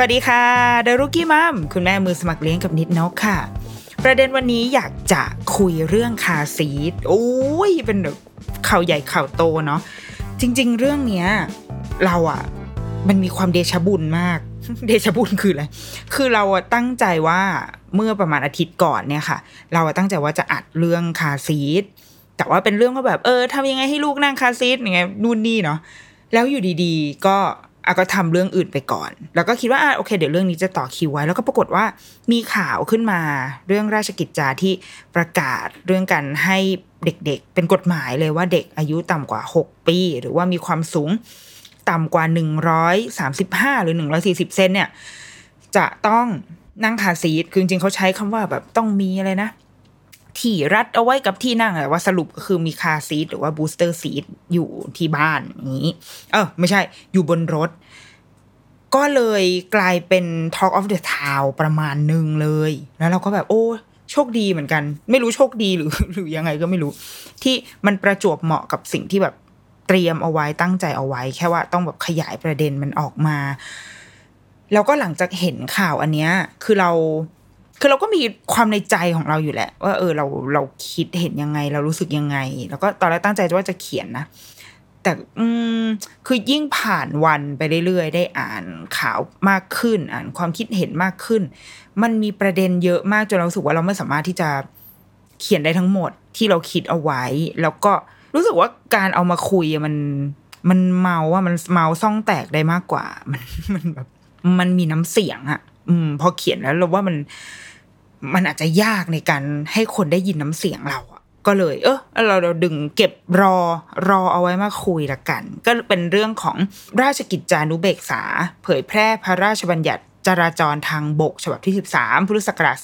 สวัสดีค่ะดอะรุกี้มัมคุณแม่มือสมัครเลี้ยงกับนิดนกค่ะ ประเด็นวันนี้อยากจะคุยเรื่องคาซีดโอ้ยเป็นแบบข่าวใหญ่ข่าวโตเนาะจริง ๆ เรื่องเนี้ยเราอะมันมีความเดชะบุญมาก เดชะบุญคืออะไร คือเราอะตั้งใจว่าเมื่อประมาณอาทิตย์ก่อนเนี่ยค่ะ เราอะตั้งใจว่าจะอัดเรื่องคาซีดแต่ว่าเป็นเรื่องว่าแบบเออทำยังไงให้ลูกนั่งคาซีดยังไงนู่นนี่เนาะแล้วอยู่ดีๆ ก็ อะก็ทำเรื่องอื่นไปก่อน แล้วก็คิดว่าอะโอเค เดี๋ยวเรื่องนี้จะต่อคิวไว้ แล้วก็ปรากฏว่ามีข่าวขึ้นมาเรื่องราชกิจจาที่ประกาศเรื่องการให้เด็กๆ เป็นกฎหมายเลยว่าเด็กอายุต่ำกว่า 6 ปี หรือว่ามีความสูงต่ำกว่า 135 หรือ 140 เซนเนี่ย จะต้องนั่งคาซีทคือจริงๆเขาใช้คำว่าแบบต้องมีอะไรนะ ที่รัดเอาไว้กับที่นั่งแต่ว่าสรุปก็คือมีคาซีทหรือว่าบูสเตอร์ซีทอยู่ที่บ้านอย่างนี้ เออ ไม่ใช่อยู่บนรถ ก็เลยกลายเป็น Talk of the Town ประมาณหนึ่งเลย แล้วเราก็แบบ โอ้โชคดีเหมือนกัน ไม่รู้โชคดีหรือหรือยังไงก็ไม่รู้ ที่มันประจวบเหมาะกับสิ่งที่แบบเตรียมเอาไว้ตั้งใจเอาไว้ แค่ว่าต้องแบบขยายประเด็นมันออกมา แล้วก็หลังจากเห็นข่าวอันเนี้ย คือเรา คือเราก็มีความในใจของเราอยู่แหละ ว่าเออเราเราคิดเห็นยังไง เรารู้สึกยังไง แล้วก็ตอนแรกตั้งใจว่าจะเขียนนะแต่อืมคือยิ่งผ่านวันไปเรื่อยๆ ได้อ่านข่าวมากขึ้น อ่านความคิดเห็นมากขึ้น มันมีประเด็นเยอะมากจนเราสึกว่าเราไม่สามารถที่จะเขียนได้ทั้งหมดที่เราคิดเอาไว้ แล้วก็รู้สึกว่าการเอามาคุยมันมันเมาว่ามันเมาซ่องแตกได้มากกว่า มันมันแบบมันมีน้ำเสียงอะอืม พอเขียนแล้วเราว่ามัน มันอาจจะยากในการให้คนได้ยินน้ำเสียงเราอะก็เลย เออเราเราดึงเก็บรอรอเอาไว้มาคุยละกัน ก็เป็นเรื่องของราชกิจจานุเบกษา เผยแพร่พระราชบัญญัติจราจรทางบก ฉบับที่ 13 พุทธศักราช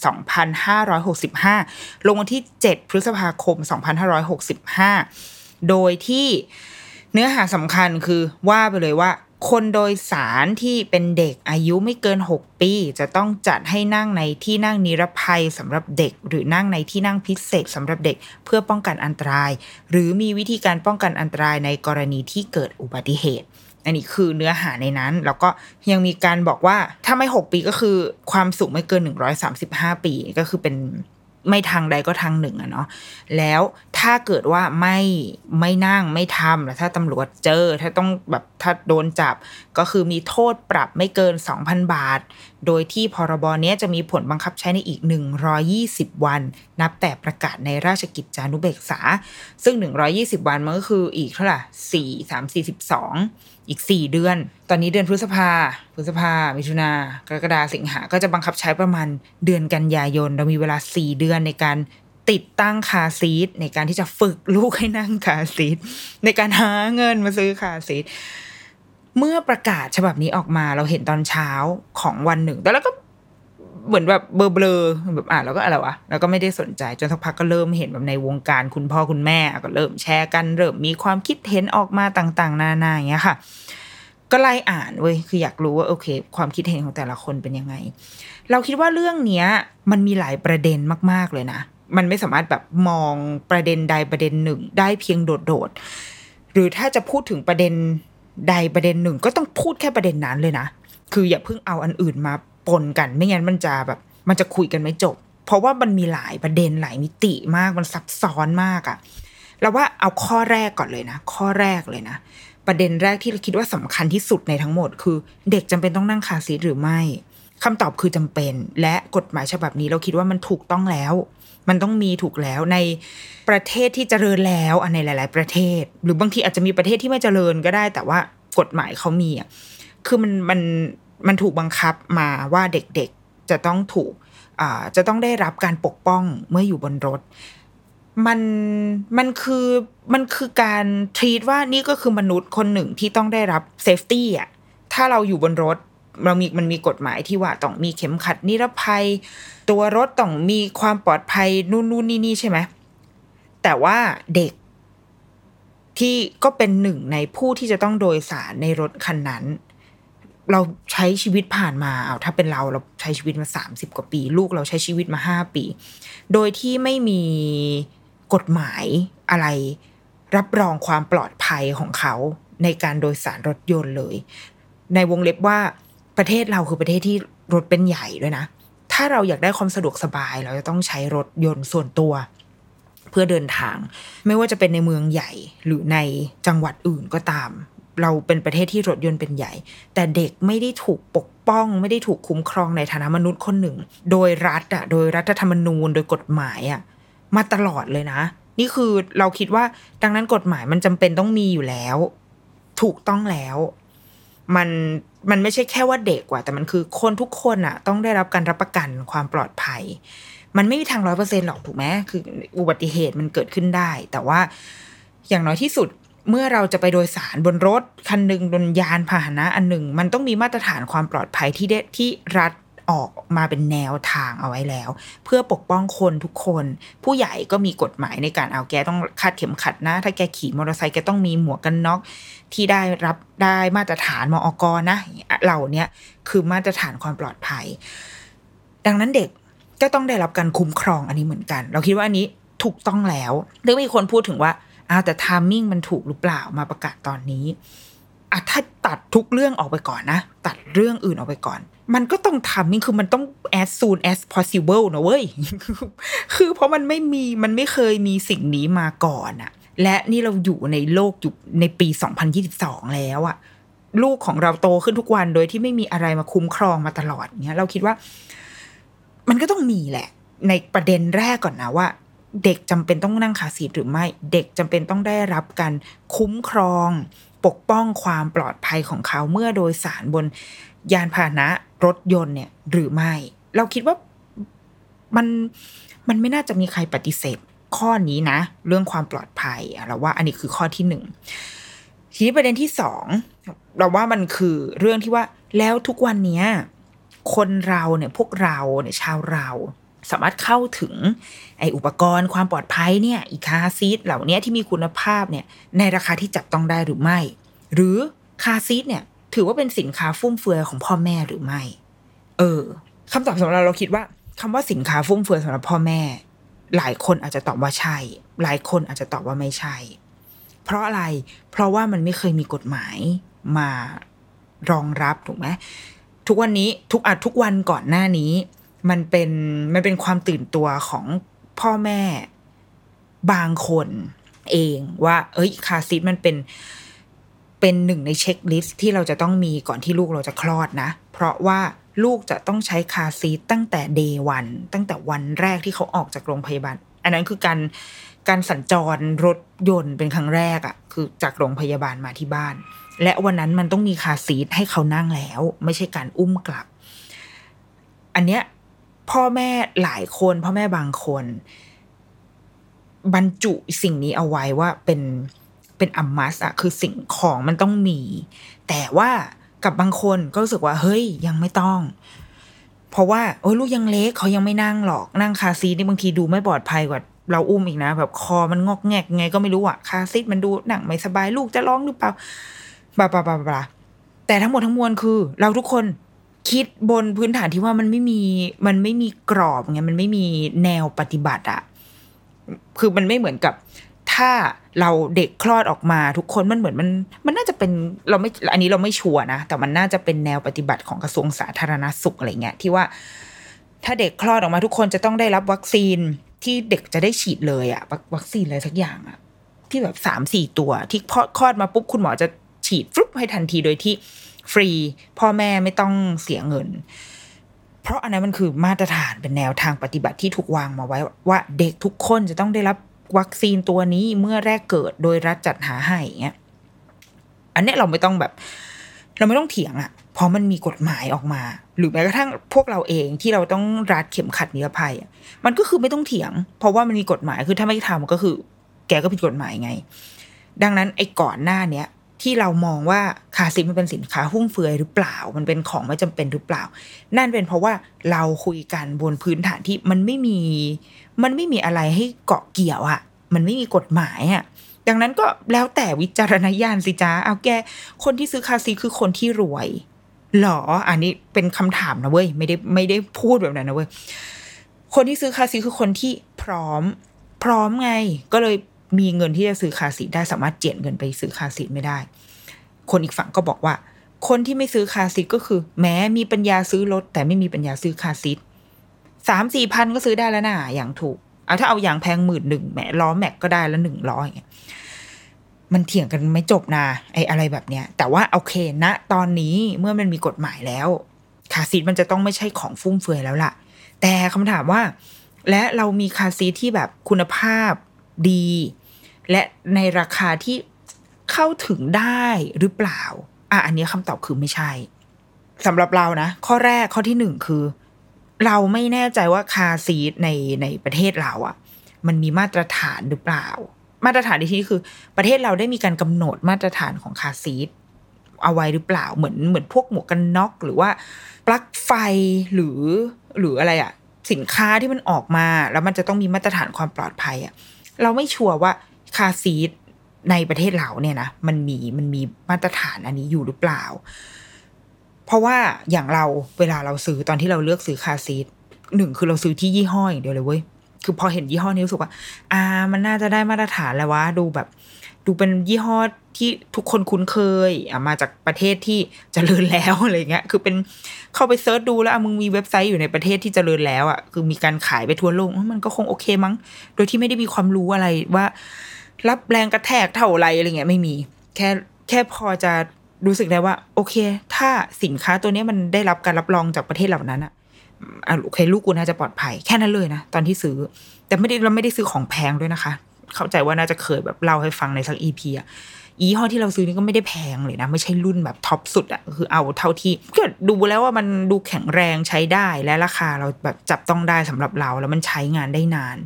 2565 ลงวันที่ 7 พฤษภาคม 2565 โดยที่เนื้อหาสำคัญคือว่าไปเลยว่า คนโดยสารที่เป็นเด็กอายุไม่เกิน 6 ปี จะต้องจัดให้นั่งในที่นั่งนิรภัยสำหรับเด็ก หรือนั่งในที่นั่งพิเศษสำหรับเด็กเพื่อป้องกันอันตราย หรือมีวิธีการป้องกันอันตรายในกรณีที่เกิดอุบัติเหตุอันนี้คือเนื้อหาในนั้น แล้วก็ยังมีการบอกว่าถ้าไม่ 6 ปีก็คือความสูงไม่เกิน 135 ปีก็คือเป็น ไม่ทางใดก็ทางหนึ่งอะเนาะแล้วถ้าเกิดว่าไม่ไม่นั่งไม่ทำแล้วถ้าตำรวจเจอ ถ้าต้องแบบถ้าโดนจับก็คือมีโทษปรับไม่เกิน 2,000 บาท โดยที่พรบเนี้ยจะมีผลบังคับใช้ในอีก 120 วัน นับแต่ประกาศในราชกิจจานุเบกษา ซึ่ง 120 วันมันก็คืออีกเท่าไหร่4 3 42อีก 4 เดือน ตอนนี้เดือนพฤษภา พฤษภา มิถุนากรกฎาสิงหา ก็จะบังคับใช้ประมาณเดือนกันยายน เรามีเวลา 4 เดือนในการติดตั้ง car seat ในการที่จะฝึกลูกให้นั่ง car seat ในการหาเงินมาซื้อ car seat เมื่อประกาศฉบับนี้ออกมาเราเห็นตอนเช้าของวันหนึ่ง แต่แล้วก็เหมือนแบบเบลอเบลอๆแบบอ่านแล้วก็อะไรวะแล้วก็ไม่ได้สนใจจนสักพักก็เริ่มเห็นแบบในวงการคุณพ่อคุณแม่ก็เริ่มแชร์กันเริ่มมีความคิดเห็นออกมาต่าง ๆ นานาอย่างเงี้ยค่ะ ก็ไล่อ่านเว้ยคืออยากรู้ว่าโอเค ความคิดเห็นของแต่ละคนเป็นยังไง เราคิดว่าเรื่องเนี้ย มันมีหลายประเด็นมากๆเลยนะมันไม่สามารถแบบมองประเด็นใดประเด็นหนึ่งได้เพียงโดดๆหรือถ้าจะพูดถึงประเด็น ใดประเด็นหนึ่งก็ต้องพูดแค่ประเด็นนั้นเลยนะ คืออย่าเพิ่งเอาอันอื่นมาปนกัน ไม่งั้นมันจะแบบ มันจะคุยกันไม่จบ เพราะว่ามันมีหลายประเด็นหลายมิติมาก มันซับซ้อนมากอะแล้วว่าเอาข้อแรกก่อนเลยนะ ข้อแรกเลยนะ ประเด็นแรกที่เราคิดว่าสำคัญที่สุดในทั้งหมด คือ เด็กจำเป็นต้องนั่งคาซีทหรือไม่คำตอบคือจำเป็น และกฎหมายฉบับนี้เราคิดว่ามันถูกต้องแล้ว มันต้องมีถูกแล้วในประเทศที่เจริญแล้วในหลาย ๆ ประเทศ หรือบางทีอาจจะมีประเทศที่ไม่เจริญก็ได้ แต่ว่ากฎหมายเขามีอะคือมันมันมันถูกบังคับมาว่าเด็กๆจะต้องถูกอ่าจะต้องได้รับการปกป้องเมื่ออยู่บนรถ มันมันคือมันคือการทีตว่านี่ก็คือมนุษย์คนหนึ่งที่ต้องได้รับเซฟตี้อะถ้าเราอยู่บนรถ เรามีมันมีกฎหมายที่ว่าต้องมีเข็มขัดนิรภัย ตัวรถต้องมีความปลอดภัยนู่นนู่นนี่นี่ใช่ไหมแต่ว่าเด็กที่ก็เป็นหนึ่งในผู้ที่จะต้องโดยสารในรถคันนั้น เราใช้ชีวิตผ่านมาเอาถ้าเป็นเราเราใช้ชีวิตมาสามสิบกว่าปี ลูกเราใช้ชีวิตมาห้าปี โดยที่ไม่มีกฎหมายอะไร รับรองความปลอดภัยของเขาในการโดยสารรถยนต์เลย ในวงเล็บว่า ประเทศเราคือประเทศที่รถเป็นใหญ่ด้วยนะ ถ้าเราอยากได้ความสะดวกสบาย เราจะต้องใช้รถยนต์ส่วนตัว เพื่อเดินทาง ไม่ว่าจะเป็นในเมืองใหญ่หรือในจังหวัดอื่นก็ตาม เราเป็นประเทศที่รถยนต์เป็นใหญ่ แต่เด็กไม่ได้ถูกปกป้อง ไม่ได้ถูกคุ้มครองในฐานะมนุษย์คนหนึ่ง โดยรัฐอะโดยรัฐธรรมนูญ โดยกฎหมายอะมาตลอดเลยนะ นี่คือเราคิดว่าดังนั้นกฎหมายมันจำเป็นต้องมีอยู่แล้ว ถูกต้องแล้ว มัน มันไม่ใช่แค่ว่าเด็กว่ะแต่มันคือคนทุกคนอะต้องได้รับการรับประกันความปลอดภัย มันไม่มีทางร้อยเปอร์เซ็นหรอกถูกไหมคืออุบัติเหตุมันเกิดขึ้นได้ แต่ว่าอย่างน้อยที่สุดเมื่อเราจะไปโดยสารบนรถคันหนึ่งบนยานพาหนะอันหนึ่ง มันต้องมีมาตรฐานความปลอดภัยที่ได้ที่รัฐ ออกมาเป็นแนวทางเอาไว้แล้ว เพื่อปกป้องคนทุกคน ผู้ใหญ่ก็มีกฎหมายในการเอาแกต้องคาดเข็มขัดนะ ถ้าแกขี่มอเตอร์ไซค์แกต้องมีหมวกกันน็อกที่ได้รับได้มาตรฐานมอกนะเหล่านี้คือมาตรฐานความปลอดภัย ดังนั้นเด็กก็ต้องได้รับการคุ้มครองอันนี้เหมือนกัน เราคิดว่าอันนี้ถูกต้องแล้วเรื่อมีคนพูดถึงว่าอ้าวแต่ทามมิ่งมันถูกหรือเปล่ามาประกาศตอนนี้อะถ้าตัดทุกเรื่องออกไปก่อนนะ ตัดเรื่องอื่นออกไปก่อน มันก็ต้องทำมิ่คือมันต้อง as soon as possible นะเว้ย คือเพราะมันไม่มีมันไม่เคยมีสิ่งนี้มาก่อนอะและนี่เราอยู่ในโลกอยู่ในปี 2022 แล้วอะลูกของเราโตขึ้นทุกวันโดยที่ไม่มีอะไรมาคุ้มครองมาตลอดเนี้ยเราคิดว่า มันก็ต้องมีแหละ ในประเด็นแรกก่อนนะว่า เด็กจำเป็นต้องนั่งขาสีหรือไม่ เด็กจำเป็นต้องได้รับการคุ้มครอง ปกป้องความปลอดภัยของเขาเมื่อโดยสารบน ยานพาหนะรถยนต์เนี่ยหรือไม่ เราคิดว่ามันมันไม่น่าจะมีใครปฏิเสธ ข้อนี้นะ เรื่องความปลอดภัยเราว่าอันนี้คือข้อที่หนึ่งทีนี้ประเด็นที่สองเราว่ามันคือเรื่องที่ว่าแล้วทุกวันนี้คนเราเนี่ยพวกเราเนี่ยชาวเราสามารถเข้าถึงไออุปกรณ์ความปลอดภัยเนี่ยอีคาซีดเหล่านี้ที่มีคุณภาพเนี่ยในราคาที่จับต้องได้หรือไม่ หรือคาซีดเนี่ย ถือว่าเป็นสินค้าฟุ่มเฟือยของพ่อแม่หรือไม่ เออคำตอบสำหรับเราเราคิดว่าคำว่าสินค้าฟุ่มเฟือยสำหรับพ่อแม่ หลายคนอาจจะตอบว่าใช่ หลายคนอาจจะตอบว่าไม่ใช่ เพราะอะไร เพราะว่ามันไม่เคยมีกฎหมายมารองรับถูกไหมทุกวันนี้ทุกอาทุกวันก่อนหน้านี้ มันเป็นมันเป็นความตื่นตัวของพ่อแม่บางคนเองว่า เอ้ยคาซีทมันเป็น เป็นหนึ่งในเช็คลิสต์ที่เราจะต้องมีก่อนที่ลูกเราจะคลอดนะ เพราะว่าลูกจะต้องใช้คาซีตั้งแต่เดย์วันตั้งแต่วันแรกที่เขาออกจากโรงพยาบาล อันนั้นคือการการสัญจรรถยนต์เป็นครั้งแรกอะ่ะ คือจากโรงพยาบาลมาที่บ้าน และวันนั้นมันต้องมีคาซีทให้เขานั่งแล้ว ไม่ใช่การอุ้มกลับ อันเนี้ยพ่อแม่หลายคนพ่อแม่บางคน บรรจุสิ่งนี้เอาไว้ว่าเป็น เป็นอัมมัสอะคือสิ่งของมันต้องมี แต่ว่ากับบางคนก็รู้สึกว่า เฮ้ยยังไม่ต้อง เพราะว่าโอ้ยลูกยังเล็กเขายังไม่นั่งหรอกนั่งคาซีนี่บางทีดูไม่ปลอดภัยกว่าเราอุ้มอีกนะ แบบคอมันงอกแงกไงก็ไม่รู้อะคาซีมันดูหนังไม่สบายลูกจะร้องหรือเปล่าบลาบลาบลาบลาแต่ทั้งหมดทั้งมวลคือ เราทุกคนคิดบนพื้นฐานที่ว่ามันไม่มีมันไม่มีกรอบไงมันไม่มีแนวปฏิบัติอะคือมันไม่เหมือนกับ ถ้าเราเด็กคลอดออกมาทุกคนมันเหมือนมันมันน่าจะเป็นเราไม่อันนี้เราไม่ชัวร์นะ แต่มันน่าจะเป็นแนวปฏิบัติของกระทรวงสาธารณสุขอะไรเงี้ยที่ว่าถ้าเด็กคลอดออกมาทุกคนจะต้องได้รับวัคซีนที่เด็กจะได้ฉีดเลยอะวัคซีนอะไรสักอย่างอะที่แบบสามสี่ตัว ที่พอคลอดมาปุ๊บคุณหมอจะฉีดฟลุ๊ปให้ทันทีโดยที่ฟรี พ่อแม่ไม่ต้องเสียเงิน เพราะอันนั้นมันคือมาตรฐานเป็นแนวทางปฏิบัติที่ถูกวางมาไว้ว่าเด็กทุกคนจะต้องได้รับ วัคซีนตัวนี้เมื่อแรกเกิดโดยรัฐจัดหาให้เงี้ยอันนี้เราไม่ต้องแบบ เราไม่ต้องเถียงอะ่ะเพราะมันมีกฎหมายออกมา หรือแม้กระทั่งพวกเราเองที่เราต้องรัดเข็มขัดนิรภัยอะมันก็คือไม่ต้องเถียง เพราะว่ามันมีกฎหมายคือถ้าไม่ทำก็คือ แกก็ผิดกฎหมายไง ดังนั้นไอ้ก่อนหน้าเนี้ย ที่เรามองว่าคาซิมันเป็นสินค้าหุ้มเฟือยหรือเปล่า มันเป็นของไม่จำเป็นหรือเปล่า นั่นเป็นเพราะว่าเราคุยกันบนพื้นฐานที่มันไม่มี มันไม่มีอะไรให้เกาะเกี่ยวอะมันไม่มีกฎหมายอะดังนั้นก็แล้วแต่วิจารณญาณสิจ้าเอาแกคนที่ซื้อคาซีคือคนที่รวยหรอ อันนี้เป็นคำถามนะเว้ย ไม่ได้ไม่ได้พูดแบบนั้นนะเว้ย คนที่ซื้อคาซีคือคนที่พร้อม พร้อมไง ก็เลย มีเงินที่จะซื้อคาซีได้สามารถเจียดเงินไปซื้อคาซีไม่ได้ คนอีกฝั่งก็บอกว่า คนที่ไม่ซื้อคาซีก็คือ แม้มีปัญญาซื้อรถ แต่ไม่มีปัญญาซื้อคาซีสามสี่พันก็ซื้อได้แล้วนะอย่างถูกเอาถ้าเอาอย่างแพงหมื่นหนึ่งแหมล้อแม็กก็ได้แล้วหนึ่งล้ออย่างเงี้ยมันเถียงกันไม่จบนะไอ้อะไรแบบเนี้ย แต่ว่าโอเคณนะ ตอนนี้เมื่อมันมีกฎหมายแล้วคาซีทมันจะต้องไม่ใช่ของฟุ่มเฟือยแล้วล่ะ แต่คำถามว่า และเรามีคาซีทที่แบบคุณภาพดี และในราคาที่เข้าถึงได้หรือเปล่า อะอันนี้คำตอบคือไม่ใช่สำหรับเรานะ ข้อแรกข้อที่หนึ่งคือ เราไม่แน่ใจว่าคาซีทในในประเทศเราอะ่ะ มันมีมาตรฐานหรือเปล่า มาตรฐานในที่นี่คือ ประเทศเราได้มีการกำหนดมาตรฐานของคาซีทเอาไว้หรือเปล่าเหมือนเหมือนพวกหมวกกันน็อกหรือว่าปลั๊กไฟหรือหรืออะไรอะสินค้าที่มันออกมา แล้วมันจะต้องมีมาตรฐานความปลอดภัยอะเราไม่ชัวร์ว่า คาซีทในประเทศเราเนี่ยนะมันมีมันมีมาตรฐานอันนี้อยู่หรือเปล่า เพราะว่าอย่างเราเวลาเราซื้อตอนที่เราเลือกซื้อคาซีทหนึ่งคือเราซื้อที่ยี่ห้ออย่างเดียวเลยเว้ยคือพอเห็นยี่ห้อนี้รู้สึกว่า อ่า มันน่าจะได้มาตรฐานแล้ววะดูแบบ ดูเป็นยี่ห้อที่ทุกคนคุ้นเคย อ่ามาจากประเทศที่จเจริญแล้วอะไรเงี้ย คือเป็นเข้าไปเซิร์ชดูแล้วมึงมีเว็บไซต์อยู่ในประเทศที่จเจริญแล้วอะคือมีการขายไปทั่วโลกมันก็คงโอเคมั้ง โดยที่ไม่ได้มีความรู้อะไรว่า รับแรงกระแทกเท่าไรอะไรเงี้ยไม่มี แค่แค่พอจะรู้สึกได้ว่า โอเค ถ้าสินค้าตัวนี้มันได้รับการรับรองจากประเทศเหล่านั้นอะอะโอเคลูกกูน่าจะปลอดภัยแค่นั้นเลยนะตอนที่ซื้อ แต่ไม่ได้เราไม่ได้ซื้อของแพงด้วยนะคะ เข้าใจว่าน่าจะเคยแบบเล่าให้ฟังในสักอีพีอะอีห้อที่เราซื้อนี่ก็ไม่ได้แพงเลยนะ ไม่ใช่รุ่นแบบท็อปสุดอะคือเอาเท่าที่ก็ดูแล้วว่ามันดูแข็งแรงใช้ได้และราคาเราแบบจับต้องได้สำหรับเรา แล้วมันใช้งานได้นาน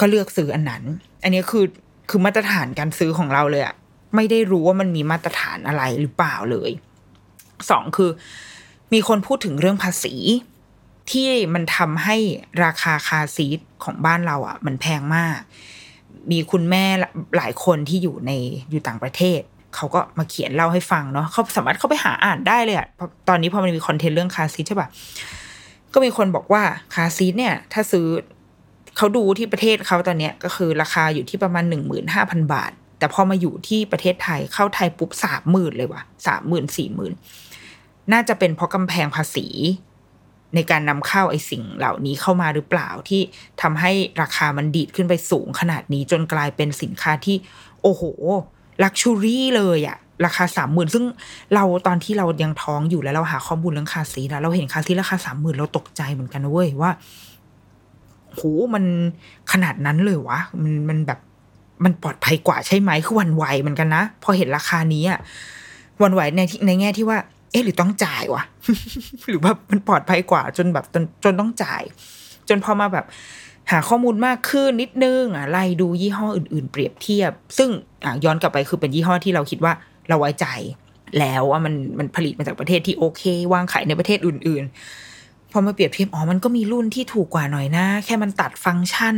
ก็เลือกซื้ออันนั้น อันนี้คือคือมาตรฐานการซื้อของเราเลยอะไม่ได้รู้ว่ามันมีมาตรฐานอะไรหรือเปล่าเลยสองคือ มีคนพูดถึงเรื่องภาษี ที่มันทำให้ราคาคาซีทของบ้านเราอะ มันแพงมาก มีคุณแม่หลายคนที่อยู่ในอยู่ต่างประเทศ เขาก็มาเขียนเล่าให้ฟังเนาะเขาสามารถเข้าไปหาอ่านได้เลยอะตอนนี้พอมันมีคอนเทนต์เรื่องคาซีทใช่ปะก็มีคนบอกว่าคาซีทเนี่ย ถ้าซื้อ เขาดูที่ประเทศเขาตอนเนี้ยก็คือราคาอยู่ที่ประมาณหนึ่งหมื่นห้าพันบาท แต่พอมาอยู่ที่ประเทศไทยเข้าไทยปุ๊บสามหมื่นเลยว่ะสามหมื่นสี่หมื่นน่าจะเป็นเพราะกำแพงภาษี ในการนำเข้าไอ้สิ่งเหล่านี้เข้ามาหรือเปล่าที่ทำให้ราคามันดีดขึ้นไปสูงขนาดนี้จนกลายเป็นสินค้าที่ โอ้โหลักชูรี่เลยอะราคาสามหมื่นซึ่งเราตอนที่เรายังท้องอยู่แล้วเราหาข้อมูลเรื่องคาซีนะเราเห็นคาซีราคาสามหมื่นเราตกใจเหมือนกันเว้ยว่า โหมันขนาดนั้นเลยวะ มันมันแบบมันปลอดภัยกว่าใช่ไหมคือวันไหวเหมือนกันนะพอเห็นราคานี้อะวันไหวในในแง่ที่ว่า เอ๊ะหรือต้องจ่ายวะหรือแบบมันปลอดภัยกว่าจนแบบจนจนต้องจ่าย จนพอมาแบบหาข้อมูลมากขึ้นนิดนึงอะไล่ดูยี่ห้ออื่นๆ เปรียบเทียบ ซึ่งอะย้อนกลับไปคือเป็นยี่ห้อที่เราคิดว่าเราไว้ใจ แล้วว่ามันมันผลิตมาจากประเทศที่โอเค วางขายในประเทศอื่น ๆ พอมาเปรียบเทียบอ๋อมันก็มีรุ่นที่ถูกกว่าหน่อยนะ แค่มันตัดฟังก์ชัน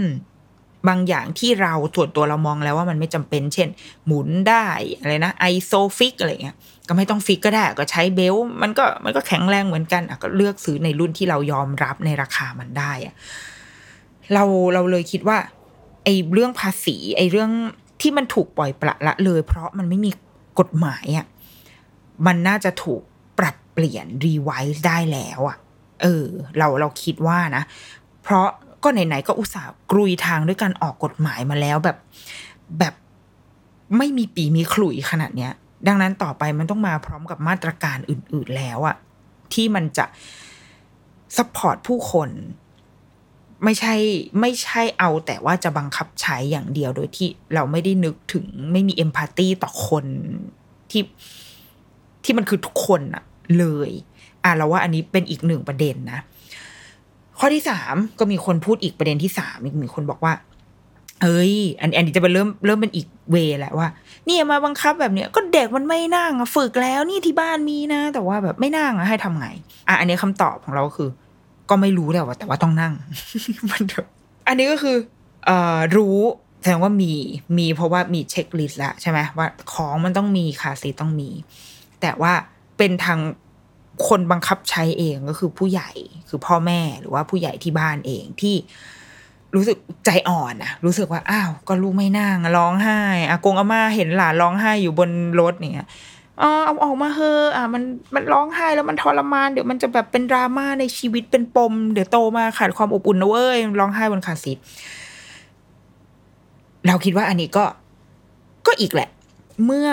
บางอย่างที่เราส่วนตัวเรามองแล้วว่ามันไม่จำเป็น เช่น หมุนได้อะไรนะ ISOFIX อะไรเงี้ยก็ไม่ต้อง fix ก็ได้ก็ใช้ belt มันก็มันก็แข็งแรงเหมือนกันอะก็เลือกซื้อในรุ่นที่เรายอมรับในราคามันได้อะเราเราเลยคิดว่า ไอ้เรื่องภาษี ไอ้เรื่องที่มันถูกปล่อยปละละเลย เพราะมันไม่มีกฎหมายอะ่ะมันน่าจะถูกปรับเปลี่ยน revise ได้แล้วอะ เออ เราเราคิดว่านะ เพราะก็ไหนๆก็อุตส่าห์กรุยทางด้วยการออกกฎหมายมาแล้วแบบแบบไม่มีปี่มีขลุ่ยขนาดเนี้ย ดังนั้นต่อไปมันต้องมาพร้อมกับมาตรการอื่น ๆแล้วอะที่มันจะ support ผู้คนไม่ใช่ไม่ใช่เอาแต่ว่าจะบังคับใช้อย่างเดียวโดยที่เราไม่ได้นึกถึงไม่มีเอมพัตตีต่อคนที่ที่มันคือทุกคนอะเลย อะเราว่าอันนี้เป็นอีกหนึ่งประเด็นนะ ข้อที่สามก็มีคนพูดอีกประเด็นที่สามอีกมีคนบอกว่าเอ้ย อันอันนี้จะเป็นเริ่มเริ่มเป็นอีกเวแหละว่านี่มาบังคับแบบเนี้ยก็เด็กมันไม่นั่งอะฝึกแล้วนี่ที่บ้านมีนะ แต่ว่าแบบไม่นั่งอะให้ทำไงอะอันนี้คำตอบของเราคือ ก็ไม่รู้แหละว่า แต่ว่าต้องนั่ง มันอันนี้ก็คือ เอ่อรู้แสดงว่ามีมีเพราะว่ามีเช็คลิสต์แล้วใช่ไหมว่าของมันต้องมีคาซีต้องมี แต่ว่าเป็นทาง คนบังคับใช้เองก็คือผู้ใหญ่คือพ่อแม่หรือว่าผู้ใหญ่ที่บ้านเองที่รู้สึกใจอ่อนนะรู้สึกว่าอ้าวก็ลูกไม่นั่งร้องไห้อากงอาม่าเห็นหลานร้องไห้อยู่บนรถเนี่ยอ๋อเอาออกมาเฮอะอะมันมันร้องไห้แล้วมันทรมานเดี๋ยวมันจะแบบเป็นดราม่าในชีวิตเป็นปม เดี๋ยวโตมาขาดความอบอุ่นนะเว้ยร้องไห้บนคาซีทเราคิดว่าอันนี้ก็ก็อีกแหละ เมื่อ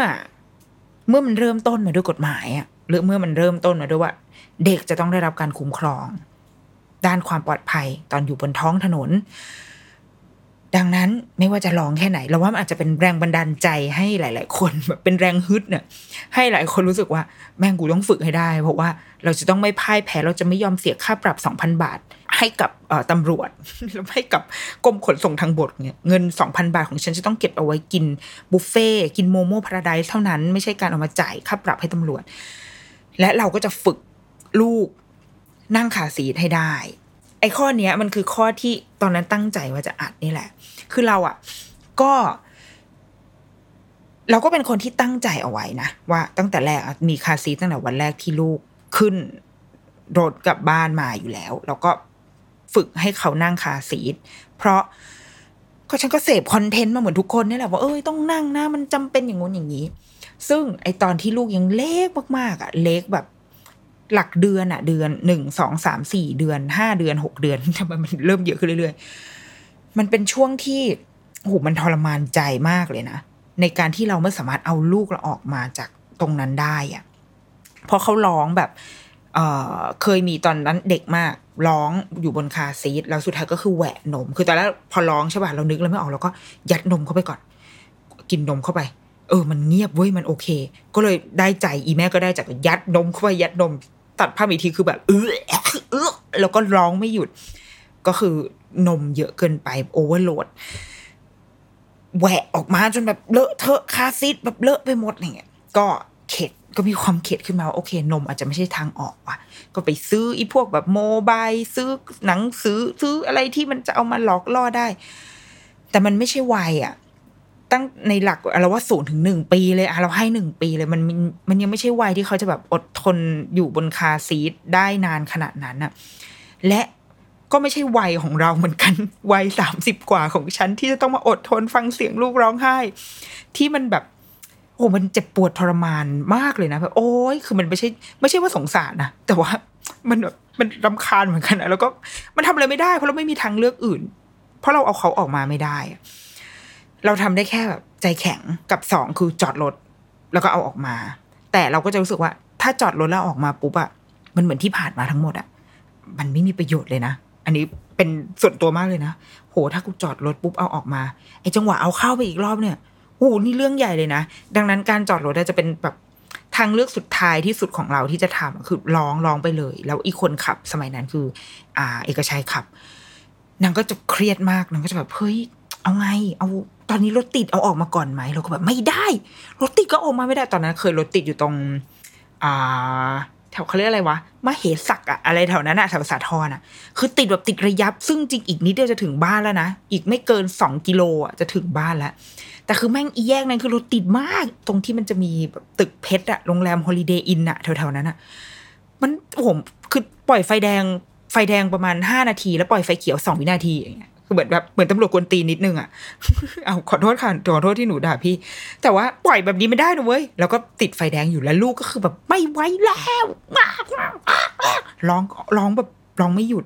เมื่อมันเริ่มต้นมาด้วยกฎหมายอะ เมื่อมันเริ่มต้นมาด้วยว่า เด็กจะต้องได้รับการคุ้มครอง ด้านความปลอดภัยตอนอยู่บนท้องถนน ดังนั้นไม่ว่าจะลองแค่ไหน เราว่ามันอาจจะเป็นแรงบันดาลใจให้หลาย ๆ คนแบบเป็นแรงฮึดเนี่ยให้หลายคนรู้สึกว่า แม่งกูต้องฝึกให้ได้ เพราะว่าเราจะต้องไม่พ่ายแพ้เราจะไม่ยอมเสียค่าปรับสองพันบาทให้กับตำรวจแล้วให้กับกรมขนส่งทางบกเนี่ยเงินสองพันบาทของฉันจะต้องเก็บเอาไว้กินบุฟเฟ่กินโมโม่พาราไดซ์เท่านั้น ไม่ใช่การเอามาจ่ายค่าปรับให้ตำรวจ และเราก็จะฝึกลูกนั่งขาสีให้ได้ ไอ้ข้อเนี้ยมันคือข้อที่ตอนนั้นตั้งใจว่าจะอัดนี่แหละ คือเราอะ่ะ ก็ เราก็เป็นคนที่ตั้งใจเอาไว้นะ ว่าตั้งแต่แรกมีคาซีตั้งแต่วันแรกที่ลูกขึ้นรถกลับบ้านมาอยู่แล้ว แล้วก็ฝึกให้เขานั่งคาซีทเพราะก็ฉันก็เสพคอนเทนต์มาเหมือนทุกคนนี่แหละว่าเอ้ยต้องนั่งนะมันจำเป็นอย่างงู้นอย่างนี้ ซึ่งไอตอนที่ลูกยังเล็กมากๆอะเล็กแบบหลักเดือนอะเดือนหนึ่งสองสามสี่เดือนห้าเดือนหกเดือนทำไมมันเริ่มเยอะขึ้นเรื่อยๆ มันเป็นช่วงที่โอ้โหมันทรมานใจมากเลยนะ ในการที่เราไม่สามารถเอาลูกเราออกมาจากตรงนั้นได้อะเพราะเขาร้องแบบเออเคยมีตอนนั้นเด็กมากร้องอยู่บนคาซีทแล้วสุดท้ายก็คือแหวะนม คือตอนแรกพอร้องใช่ป่ะเรานึกแล้วไม่ออกเราก็ยัดนมเข้าไปก่อน กินนมเข้าไป เออมันเงียบเว้ยมันโอเค ก็เลยได้ใจอีแม่ก็ได้จากยัดนมเข้าไปยัดนม ตัดภาพอีกทีคือแบบเออเออแล้วก็ร้องไม่หยุด ก็คือนมเยอะเกินไปโอเวอร์โหลดแหวะออกมาจนแบบเลอะเทอะคาซีทแบบเลอะไปหมดอะไรเงี้ยก็เข็ดก็มีความเข็ดขึ้นมาว่าโอเคนมอาจจะไม่ใช่ทางออกว่ะ ก็ไปซื้ออีพวกแบบโมบายซื้อหนังซื้อซื้ออะไรที่มันจะเอามาหลอกล่อได้ แต่มันไม่ใช่วัยอะ ตั้งในหลักเราว่าศูนย์ถึงหนึ่งปีเลยอะเราให้หนึ่งปีเลยมันมันยังไม่ใช่วัยที่เขาจะแบบอดทนอยู่บนคาซีทได้นานขนาดนั้นอะและก็ไม่ใช่วัยของเราเหมือนกันวัยสามสิบกว่าของฉัน ที่จะต้องมาอดทนฟังเสียงลูกร้องไห้ ที่มันแบบ โอ้มันเจ็บปวดทรมานมากเลยนะแบบโอ้ยคือมันไม่ใช่ ไม่ใช่ว่าสงสารนะแต่ว่ามันแบบมันรำคาญเหมือนกันนะแล้วก็มันทำอะไรไม่ได้เพราะเราไม่มีทางเลือกอื่น เพราะเราเอาเขาออกมาไม่ได้ เราทำได้แค่แบบใจแข็งกับสองคือจอดรถแล้วก็เอาออกมา แต่เราก็จะรู้สึกว่าถ้าจอดรถแล้วออกมาปุ๊บอะมันเหมือนที่ผ่านมาทั้งหมดอะมันไม่มีประโยชน์เลยนะ อันนี้เป็นส่วนตัวมากเลยนะ โห ถ้ากูจอดรถปุ๊บเอาออกมาไอ้จังหวะเอาเข้าไปอีกรอบเนี่ยโอ้นี่เรื่องใหญ่เลยนะ ดังนั้นการจอดรถจะเป็นแบบทางเลือกสุดท้ายที่สุดของเราที่จะทำคือร้องร้องไปเลย แล้วอีกคนขับสมัยนั้นคือ อ่า เอกชัยขับนางก็จะเครียดมากนางก็จะแบบเฮ้ย เอาไง เอาตอนนี้รถติดเอาออกมาก่อนไหมเราก็แบบไม่ได้รถติดก็ออกมาไม่ได้ตอนนั้น เคยรถติดอยู่ตรง อ่า แถวเขาเรียกอะไรวะมาเหสักอะอะไรแถวนั้นอะแถวสาทรอะคือติดแบบติดระยับ ซึ่งจริงอีกนิดเดียวจะถึงบ้านแล้วนะอีกไม่เกินสองกิโลอะจะถึงบ้านแล้วแต่คือแม่งอีแยกนั้นคือรถติดมาก ตรงที่มันจะมีแบบตึกเพชรอะโรงแรมฮอลิเดย์อินอะแถวๆนั้นอะมันผมคือปล่อยไฟแดงไฟแดงประมาณห้านาที แล้วปล่อยไฟเขียวสองวินาทีอย่างเงี้ย คือเหมือนแบบเหมือนตำรวจกวนตีนิดนึงอะ เอาขอโทษค่ะขอโทษที่หนูด่าพี่ แต่ว่าปล่อยแบบนี้ไม่ได้นะเว้ย แล้วก็ติดไฟแดงอยู่แล้วลูกก็คือแบบไม่ไหวแล้วร้องร้องแบบร้องไม่หยุด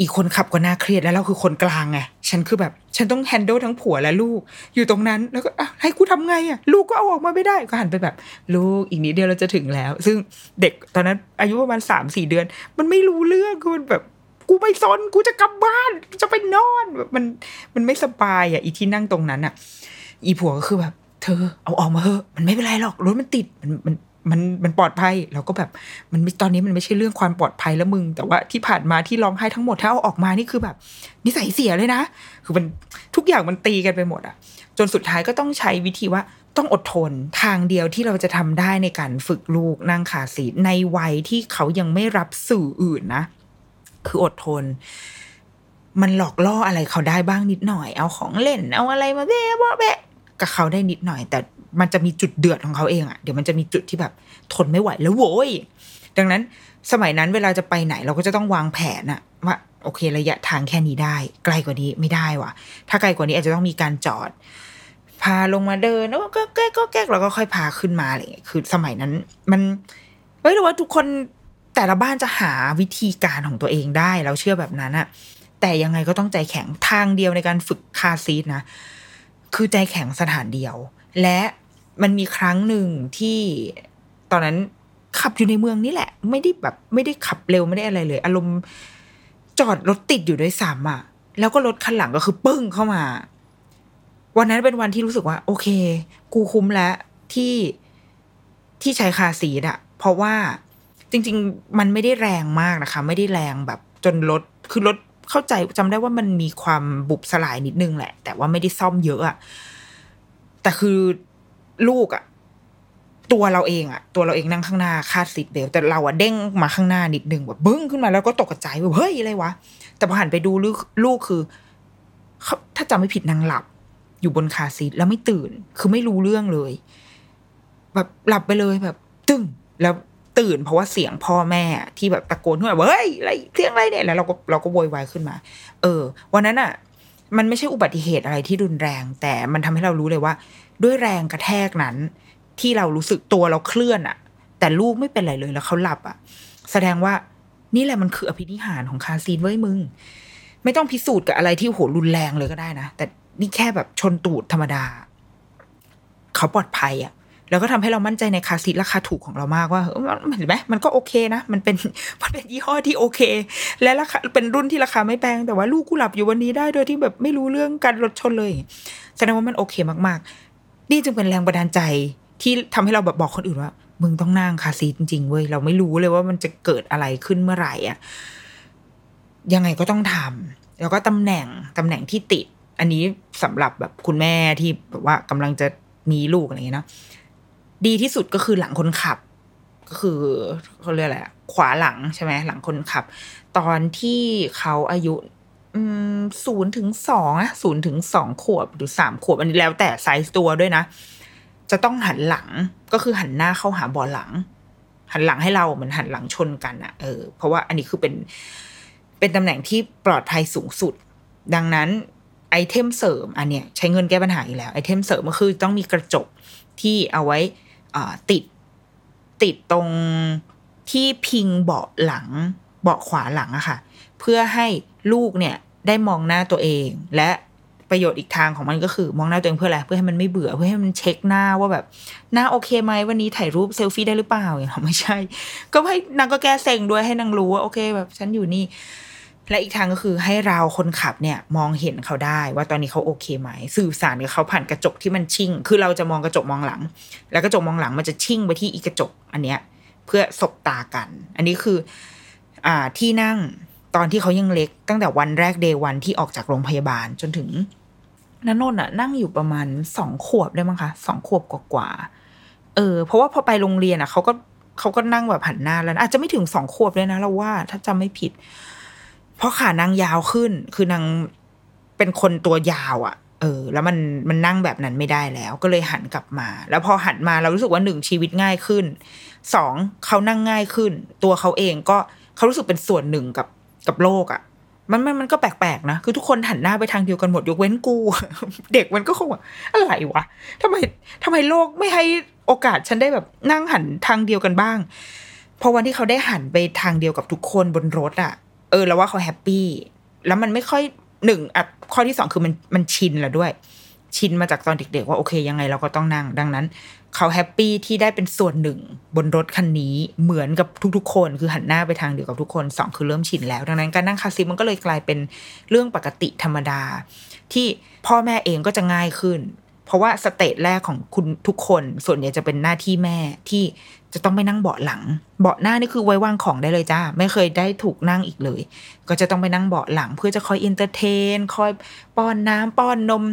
อีกคนขับก็น่าเครียดแล้วเราคือคนกลางไง ฉันคือแบบ ฉันต้องแฮนด์ลทั้งผัวและลูก อยู่ตรงนั้น แล้วก็ให้กูทำไงอะ ลูกก็เอาออกมาไม่ได้ ก็หันไปแบบ ลูกอีกนิดเดียวเราจะถึงแล้ว ซึ่งเด็กตอนนั้นอายุประมาณสามสี่เดือน มันไม่รู้เรื่องคือมันแบบ กูไม่สนกูจะกลับบ้านจะไปนอนแบบมันมันไม่สบายอะอีที่นั่งตรงนั้นอะ อีผัวก็คือแบบ เธอเอาออกมาเถอะมันไม่เป็นไรหรอกรถมันติดมันมันมันมันปลอดภัยเราก็แบบมันตอนนี้มันไม่ใช่เรื่องความปลอดภัยแล้วมึง แต่ว่าที่ผ่านมาที่ร้องไห้ทั้งหมดถ้าเอาออกมานี่คือแบบนิสัยเสียเลยนะ คือมันทุกอย่างมันตีกันไปหมดอะ จนสุดท้ายก็ต้องใช้วิธีว่าต้องอดทนทางเดียวที่เราจะทำได้ในการฝึกลูกนั่งขาสีในวัยที่เขายังไม่รับสื่ออื่นนะ คืออดทน มันหลอกล่ออะไรเขาได้บ้างนิดหน่อย เอาของเล่น เอาอะไรมาแบะแบะกับเขาได้นิดหน่อย แต่มันจะมีจุดเดือดของเขาเองอะเดี๋ยวมันจะมีจุดที่แบบทนไม่ไหวแล้วโว้ยดังนั้นสมัยนั้นเวลาจะไปไหนเราก็จะต้องวางแผนอะว่าโอเคระยะทางแค่นี้ได้ ไกลกว่านี้ไม่ได้ว่ะ ถ้าไกลกว่านี้อาจจะต้องมีการจอด พาลงมาเดินแล้วก็แก้ก็แก้แล้วก็ค่อยพาขึ้นมาอะไรอย่างเงี้ยคือสมัยนั้น มันเฮ้ยแต่ว่าทุกคน แต่ละบ้านจะหาวิธีการของตัวเองได้เราเชื่อแบบนั้นอะแต่ยังไงก็ต้องใจแข็งทางเดียวในการฝึกคาซีทนะ คือใจแข็งสถานเดียว และมันมีครั้งหนึ่งที่ตอนนั้นขับอยู่ในเมืองนี่แหละ ไม่ได้แบบ ไม่ได้ขับเร็วไม่ได้อะไรเลย อารมณ์จอดรถติดอยู่ด้วยซ้ำอะแล้วก็รถคันหลังก็คือปึ้งเข้ามา วันนั้นเป็นวันที่รู้สึกว่า โอเค กูคุ้มแล้วที่ที่ใช้ car seat อะเพราะว่า จริง ๆ มันไม่ได้แรงมากนะคะ ไม่ได้แรงแบบจนรถคือรถเข้าใจจำได้ว่ามันมีความบุบสลายนิดนึงแหละ แต่ว่าไม่ได้ซ่อมเยอะอะแต่คือลูกอะตัวเราเองอะตัวเราเองนั่งข้างหน้าคาด seat belt แต่เราอะเด้งมาข้างหน้านิดนึงแบบบึ้งขึ้นมาแล้วก็ตกใจแบบเฮ้ยอะไรวะแต่พอหันไปดูลูกลูกคือถ้าจำไม่ผิดนางหลับ อยู่บน car seat แล้วไม่ตื่น คือไม่รู้เรื่องเลย แบบหลับไปเลยแบบ ตึ้งแล้ว ตื่นเพราะว่าเสียงพ่อแม่ที่แบบตะโกนขึ้นมาเฮ้ยอะไรเสียงอะไรเนี่ยแล้วเราก็เราก็โวยวายขึ้นมา เออ วันนั้นอะ มันไม่ใช่อุบัติเหตุอะไรที่รุนแรง แต่มันทำให้เรารู้เลยว่า ด้วยแรงกระแทกนั้น ที่เรารู้สึกตัวเราเคลื่อนอะ แต่ลูกไม่เป็นไรเลยแล้วเขาหลับอะ แสดงว่านี่แหละมันคืออภินิหารของ car seat เว้ยมึง ไม่ต้องพิสูจน์กับอะไรที่โหรุนแรงเลยก็ได้นะแต่นี่แค่แบบชนตูดธรรมดา เขาปลอดภัยอะ แล้วก็ทำให้เรามั่นใจในคาซีทราคาถูกของเรามากว่าเออมันเห็นไหมมันก็โอเคนะ มันเป็นมันเป็นยี่ห้อที่โอเค และราคาเป็นรุ่นที่ราคาไม่แพงแต่ว่าลูกกูหลับอยู่วันนี้ได้โดยที่แบบไม่รู้เรื่องการรถชนเลยแสดงว่ามันโอเคมากๆ นี่จึงเป็นแรงบันดาลใจที่ทำให้เราแบบบอกคนอื่นว่า มึงต้องนั่งคาซีทจริงๆเว้ยเราไม่รู้เลยว่ามันจะเกิดอะไรขึ้นเมื่อไหร่อะยังไงก็ต้องทำแล้วก็ตำแหน่งตำแหน่งที่ติด อันนี้สำหรับแบบคุณแม่ที่แบบว่ากำลังจะมีลูกอะไรอย่างเงี้ยเนาะ ดีที่สุดก็คือหลังคนขับ ก็คือเขาเรียกอะไรอะขวาหลังใช่ไหมหลังคนขับ ตอนที่เขาอายุศูนย์ถึงสองอะศูนย์ถึงสองขวบหรือสามขวบอันนี้แล้วแต่ไซส์ตัวด้วยนะ จะต้องหันหลังก็คือหันหน้าเข้าหาบอหลัง หันหลังให้เราเหมือนหันหลังชนกันอะเออเพราะว่าอันนี้คือเป็นเป็นตำแหน่งที่ปลอดภัยสูงสุด ดังนั้น item เสริมอันเนี้ยใช้เงินแก้ปัญหาอีกแล้ว item เสริมก็คือต้องมีกระจกที่เอาไว้ ติดติดตรงที่พิงเบาะหลัง เบาะขวาหลังอะค่ะ เพื่อให้ลูกเนี่ยได้มองหน้าตัวเอง และประโยชน์อีกทางของมันก็คือมองหน้าตัวเองเพื่ออะไรเพื่อให้มันไม่เบื่อเพื่อให้มันเช็คหน้าว่าแบบหน้าโอเคไหมวันนี้ถ่ายรูปเซลฟี่ได้หรือเปล่าอย่างไม่ใช่ ก็ให้นางก็แก้เซ็งด้วยให้นางรู้ว่าโอเคแบบฉันอยู่นี่ และอีกทางก็คือให้เราคนขับเนี่ยมองเห็นเขาได้ว่าตอนนี้เขาโอเคไหม สื่อสารกับเขาผ่านกระจกที่มันชิ่ง คือเราจะมองกระจกมองหลัง แล้วกระจกมองหลังมันจะชิ่งไปที่อีกระจกอันเนี้ย เพื่อสบตากัน อันนี้คือ อ่าที่นั่งตอนที่เขายังเล็กตั้งแต่วันแรกเดวันที่ออกจากโรงพยาบาลจนถึงนันนนอะนั่งอยู่ประมาณสองขวบได้มั้งคะสองขวบกว่าเออ เพราะว่าพอไปโรงเรียนอะเขาก็เขาก็นั่งแบบหันหน้าแล้วอาจจะไม่ถึงสองขวบเลยนะเราว่า ถ้าจำไม่ผิด เพราะขานางยาวขึ้น คือนางเป็นคนตัวยาวอะ่ะ เออ แล้วมันมันนั่งแบบนั้นไม่ได้แล้ว ก็เลยหันกลับมา แล้วพอหันมาเรารู้สึกว่าหนึ่งชีวิตง่ายขึ้นสองเขานั่งง่ายขึ้น ตัวเขาเองก็เขารู้สึกเป็นส่วนหนึ่งกับกับโลกอะ่ะมันมันมันก็แปลกๆนะ คือทุกคนหันหน้าไปทางเดียวกันหมดยกเว้นกู เด็กมันก็คงอะไรวะทำไมทำไมโลกไม่ให้โอกาสฉันได้แบบนั่งหันทางเดียวกันบ้าง พอวันที่เขาได้หันไปทางเดียวกับทุกคนบนรถอะ ออ แล้วว่าเขา happy แล้วมันไม่ค่อยหนึ่งอะข้อที่สองคือมันมันชินแล้วด้วย ชินมาจากตอนเด็กๆว่าโอเคยังไงเราก็ต้องนั่ง ดังนั้น เขา happy ที่ได้เป็นส่วนหนึ่งบนรถคันนี้เหมือนกับทุกๆ คนคือหันหน้าไปทางเดียวกับทุกคนสองคือเริ่มชินแล้ว ดังนั้นการนั่ง car seat มันก็เลยกลายเป็นเรื่องปกติธรรมดา ที่พ่อแม่เองก็จะง่ายขึ้น เพราะว่า stage แรกของคุณทุกคนส่วนใหญ่จะเป็นหน้าที่แม่ที่จะต้องไปนั่งเบาะหลัง เบาะหน้านี่คือไว้วางของได้เลยจ้า ไม่เคยได้ถูกนั่งอีกเลย ก็จะต้องไปนั่งเบาะหลัง เพื่อจะคอย entertain คอยป้อนน้ำป้อนนม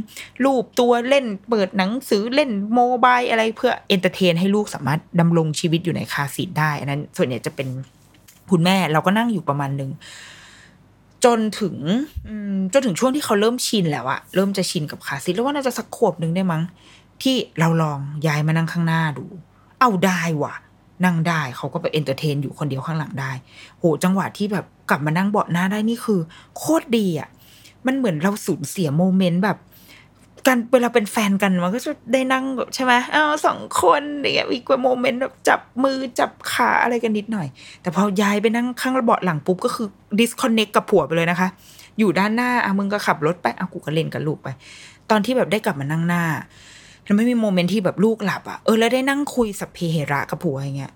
ลูบตัวเล่นเปิดหนังสือเล่น mobile อะไรเพื่อ entertain ให้ลูกสามารถดำรงชีวิตอยู่ใน car seat ได้อันนั้นส่วนใหญ่จะเป็นคุณแม่เราก็นั่งอยู่ประมาณหนึ่ง จนถึงจนถึงช่วงที่เขาเริ่มชินแล้วอะเริ่มจะชินกับ car seat แล้วว่าน่าจะสักขวบหนึ่งได้มั้ง ที่เราลองย้ายมานั่งข้างหน้าดู เอ้าได้ว่ะ นั่งได้เขาก็ไป entertain อยู่คนเดียวข้างหลังได้ โหจังหวะที่แบบกลับมานั่งเบาะหน้าได้นี่คือ โคตรดีอะมันเหมือนเราสูญเสีย moment แบบ กันเวลาเป็นแฟนกันมันก็จะได้นั่งแบบใช่ไหมอ้าวสองคนเนี่ยอีกว่า moment แบบจับมือจับขาอะไรกันนิดหน่อย แต่พอย้ายไปนั่งข้างระเบาะหลังปุ๊บก็คือดิสคอนเน c กับผัวไปเลยนะคะ อยู่ด้านหน้าอะมึงก็ขับรถไปอะกูก็เล่นกับลูกไป ตอนที่แบบได้กลับมานั่งหน้าแล้วมันมี moment ที่แบบลูกหลับอะเออแล้วได้นั่งคุยสัพเพเหระกับผัวอย่างเงี้ย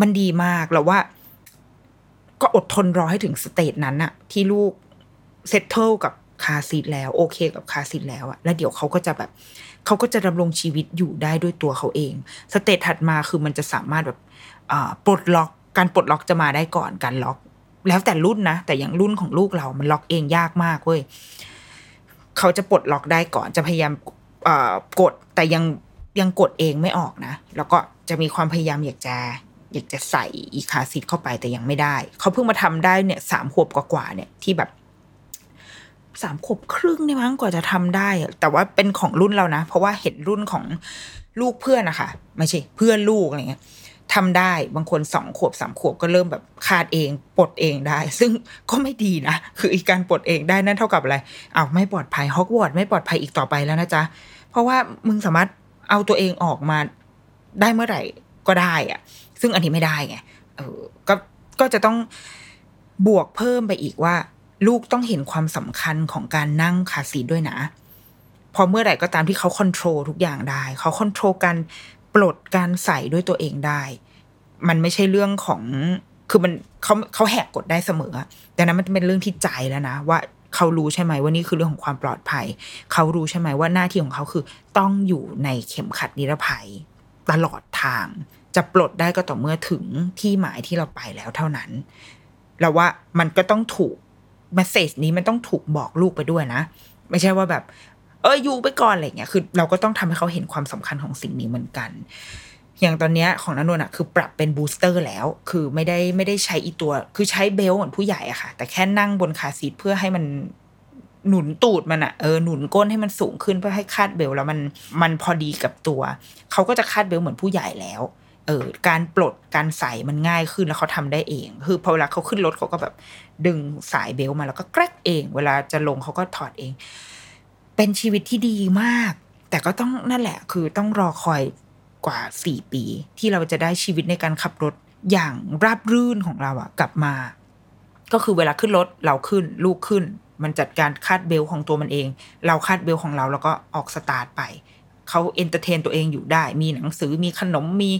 มันดีมากแล้วว่า ก็อดทนรอให้ถึง stage นั้นอะที่ลูก settle กับ car seat แล้ว โอเคกับ car seat แล้วอะแล้วเดี๋ยวเขาก็จะแบบเขาก็จะดำรงชีวิตอยู่ได้ด้วยตัวเขาเองstage ถัดมาคือมันจะสามารถแบบปลดล็อกการปลดล็อกจะมาได้ก่อนการล็อก แล้วแต่รุ่นนะ แต่อย่างรุ่นของลูกเรา มันล็อกเองยากมากเว้ยเขาจะปลดล็อกได้ก่อนจะพยายามกดแต่ยังยังกดเองไม่ออกนะ แล้วก็จะมีความพยายามอยากจะอยากจะใส่อี car seat เข้าไปแต่ยังไม่ได้ เขาเพิ่งมาทำได้เนี่ยสามขวบกว่าๆเนี่ยที่แบบ สามขวบครึ่งนี่มั้งกว่าจะทำได้ แต่ว่าเป็นของรุ่นเรานะ เพราะว่าเห็นรุ่นของลูกเพื่อนนะคะไม่ใช่เพื่อนลูกอะไรเงี้ยทำได้บางคนสองขวบสามขวบก็เริ่มแบบคาดเองปลดเองได้ ซึ่งก็ไม่ดีนะ คืออีกการปลดเองได้นั่นเท่ากับอะไรอ้าวไม่ปลอดภัยฮอกวอตส์ไม่ปลอดภัยอีกต่อไปแล้วนะจ๊ะ เพราะว่ามึงสามารถเอาตัวเองออกมาได้เมื่อไหร่ก็ได้อะซึ่งอันนี้ไม่ได้ไงเออก็ก็จะต้องบวกเพิ่มไปอีกว่า ลูกต้องเห็นความสำคัญของการนั่งคาซีด้วยนะ พอเมื่อไหร่ก็ตามที่เขาคอนโทรลทุกอย่างได้ เขาคอนโทรลการปลดการใส่ด้วยตัวเองได้ มันไม่ใช่เรื่องของคือมันเขาเขาแหกกฎได้เสมอแต่นั้นมันเป็นเรื่องที่ใจแล้วนะว่าเขารู้ใช่ไหมว่านี่คือเรื่องของความปลอดภัย เขารู้ใช่ไหมว่าหน้าที่ของเขาคือต้องอยู่ในเข็มขัดนิรภัย ตลอดทาง จะปลดได้ก็ต่อเมื่อถึงที่หมายที่เราไปแล้วเท่านั้นแล้วว่ามันก็ต้องถูก มสเซจนี้มันต้องถูกบอกลูกไปด้วยนะ ไม่ใช่ว่าแบบ เอออยู่ไปก่อนอะไรเงี้ยคือ เราก็ต้องทำให้เขาเห็นความสำคัญของสิ่งนี้เหมือนกัน อย่างตอนนี้ของนันนนอะคือปรับเป็นบูสเตอร์แล้ว คือไม่ได้ไม่ได้ใช้อีตัว คือใช้เบลเหมือนผู้ใหญ่อะค่ะ แต่แค่นั่งบนคาซีทเพื่อให้มันหนุนตูดมันอะเออหนุนก้นให้มันสูงขึ้นเพื่อให้คาดเบลแล้วมันมันพอดีกับตัว เขาก็จะคาดเบลเหมือนผู้ใหญ่แล้ว เออการปลดการใส่มันง่ายขึ้นแล้วเขาทำได้เอง คือพอเวลาเขาขึ้นรถเขาก็แบบดึงสายเบลมาแล้วก็แกรกเอง เวลาจะลงเขาก็ถอดเอง เป็นชีวิตที่ดีมาก แต่ก็ต้องนั่นแหละ คือต้องรอคอยกว่าสี่ปี ที่เราจะได้ชีวิตในการขับรถอย่างราบรื่นของเราอะกลับมา ก็คือเวลาขึ้นรถเราขึ้น ลูกขึ้น มันจัดการคาดเบลของตัวมันเอง เราคาด belt ของเราแล้วก็ออกสตาร์ทไปเขา entertain ตัวเองอยู่ได้ มีหนังสือมีขนมมี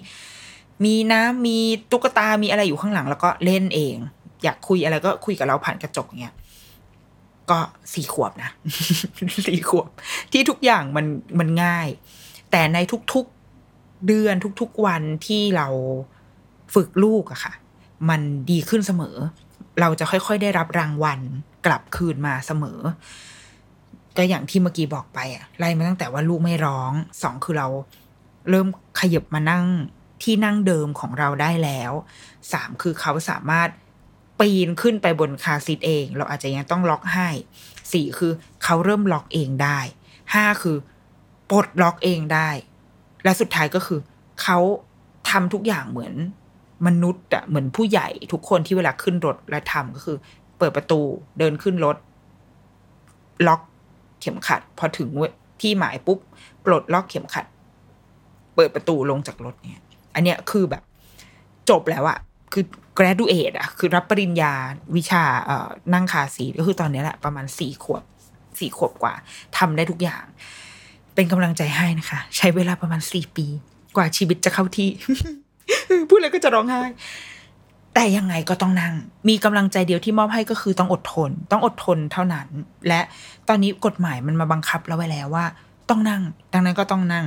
มีน้ำมีตุ๊กตามีอะไรอยู่ข้างหลัง แล้วก็เล่นเอง อยากคุยอะไรก็คุยกับเราผ่านกระจกเงี้ยก็สี่ขวบนะสี่ขวบ ที่ทุกอย่างมันมันง่าย แต่ในทุกๆเดือนทุกๆวันที่เราฝึกลูกอะค่ะ มันดีขึ้นเสมอ เราจะค่อยๆได้รับรางวัลกลับคืนมาเสมอ ก็อย่างที่เมื่อกี้บอกไปอะไล่มาตั้งแต่ว่าลูกไม่ร้องสองคือเราเริ่มขยับมานั่งที่นั่งเดิมของเราได้แล้วสามคือเขาสามารถ ปีนขึ้นไปบนคาซิทเอง เราอาจจะยังต้องล็อกให้สี่คือเขาเริ่มล็อกเองได้ห้าคือปลดล็อกเองได้ และสุดท้ายก็คือ เขาทำทุกอย่างเหมือนมนุษย์อะเหมือนผู้ใหญ่ทุกคนที่เวลาขึ้นรถและทำก็คือ เปิดประตูเดินขึ้นรถ ล็อกเข็มขัด พอถึงที่หมายปุ๊บปลดล็อกเข็มขัด เปิดประตูลงจากรถเนี่ย อันเนี้ยคือแบบ จบแล้วอะคือ graduate อะคือรับปริญญาวิชาเอ่อนั่งคาซีก็คือตอนนี้แหละประมาณสี่ขวบสี่ขวบกว่าทำได้ทุกอย่าง เป็นกำลังใจให้นะคะ ใช้เวลาประมาณสี่ปี กว่าชีวิตจะเข้าที่ พูดเลยก็จะร้องไห้แต่ยังไงก็ต้องนั่ง มีกำลังใจเดียวที่มอบให้ก็คือต้องอดทน ต้องอดทนเท่านั้น และตอนนี้กฎหมายมันมาบังคับเราไว้แล้วว่า ต้องนั่ง ดังนั้นก็ต้องนั่ง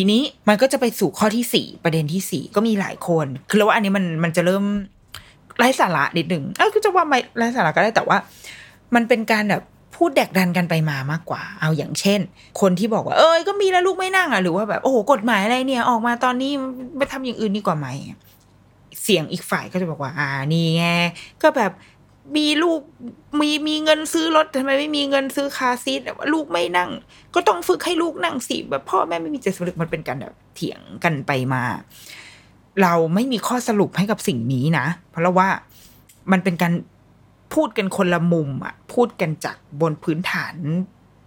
ทีนี้มันก็จะไปสู่ข้อที่สี่ประเด็นที่สี่ก็มีหลายคน คือแล้วว่าอันนี้มันมันจะเริ่มไร้สาระนิดหนึ่งเออคือจะว่าไม่ไร้สาระก็ได้แต่ว่า มันเป็นการแบบพูดแดกดันกันไปมามากกว่า เอาอย่างเช่น คนที่บอกว่า เอ้ยก็มีแล้วลูกไม่นั่งอะหรือว่าแบบโอ้โหกฎหมายอะไรเนี่ย ออกมาตอนนี้ไปทำอย่างอื่นดีกว่าไหมเสียงอีกฝ่ายก็จะบอกว่า อ่านี่ไงก็แบบ มีลูกมีมีเงินซื้อรถทำไมไม่มีเงินซื้อคาซีทลูกไม่นั่ง ก็ต้องฝึกให้ลูกนั่งสิแบบพ่อแม่ไม่มีใจสำนึกมันเป็นการแบบเถียงกันไปมา เราไม่มีข้อสรุปให้กับสิ่งนี้นะ เพราะว่ามันเป็นการพูดกันคนละมุมอะ พูดกันจากบนพื้นฐาน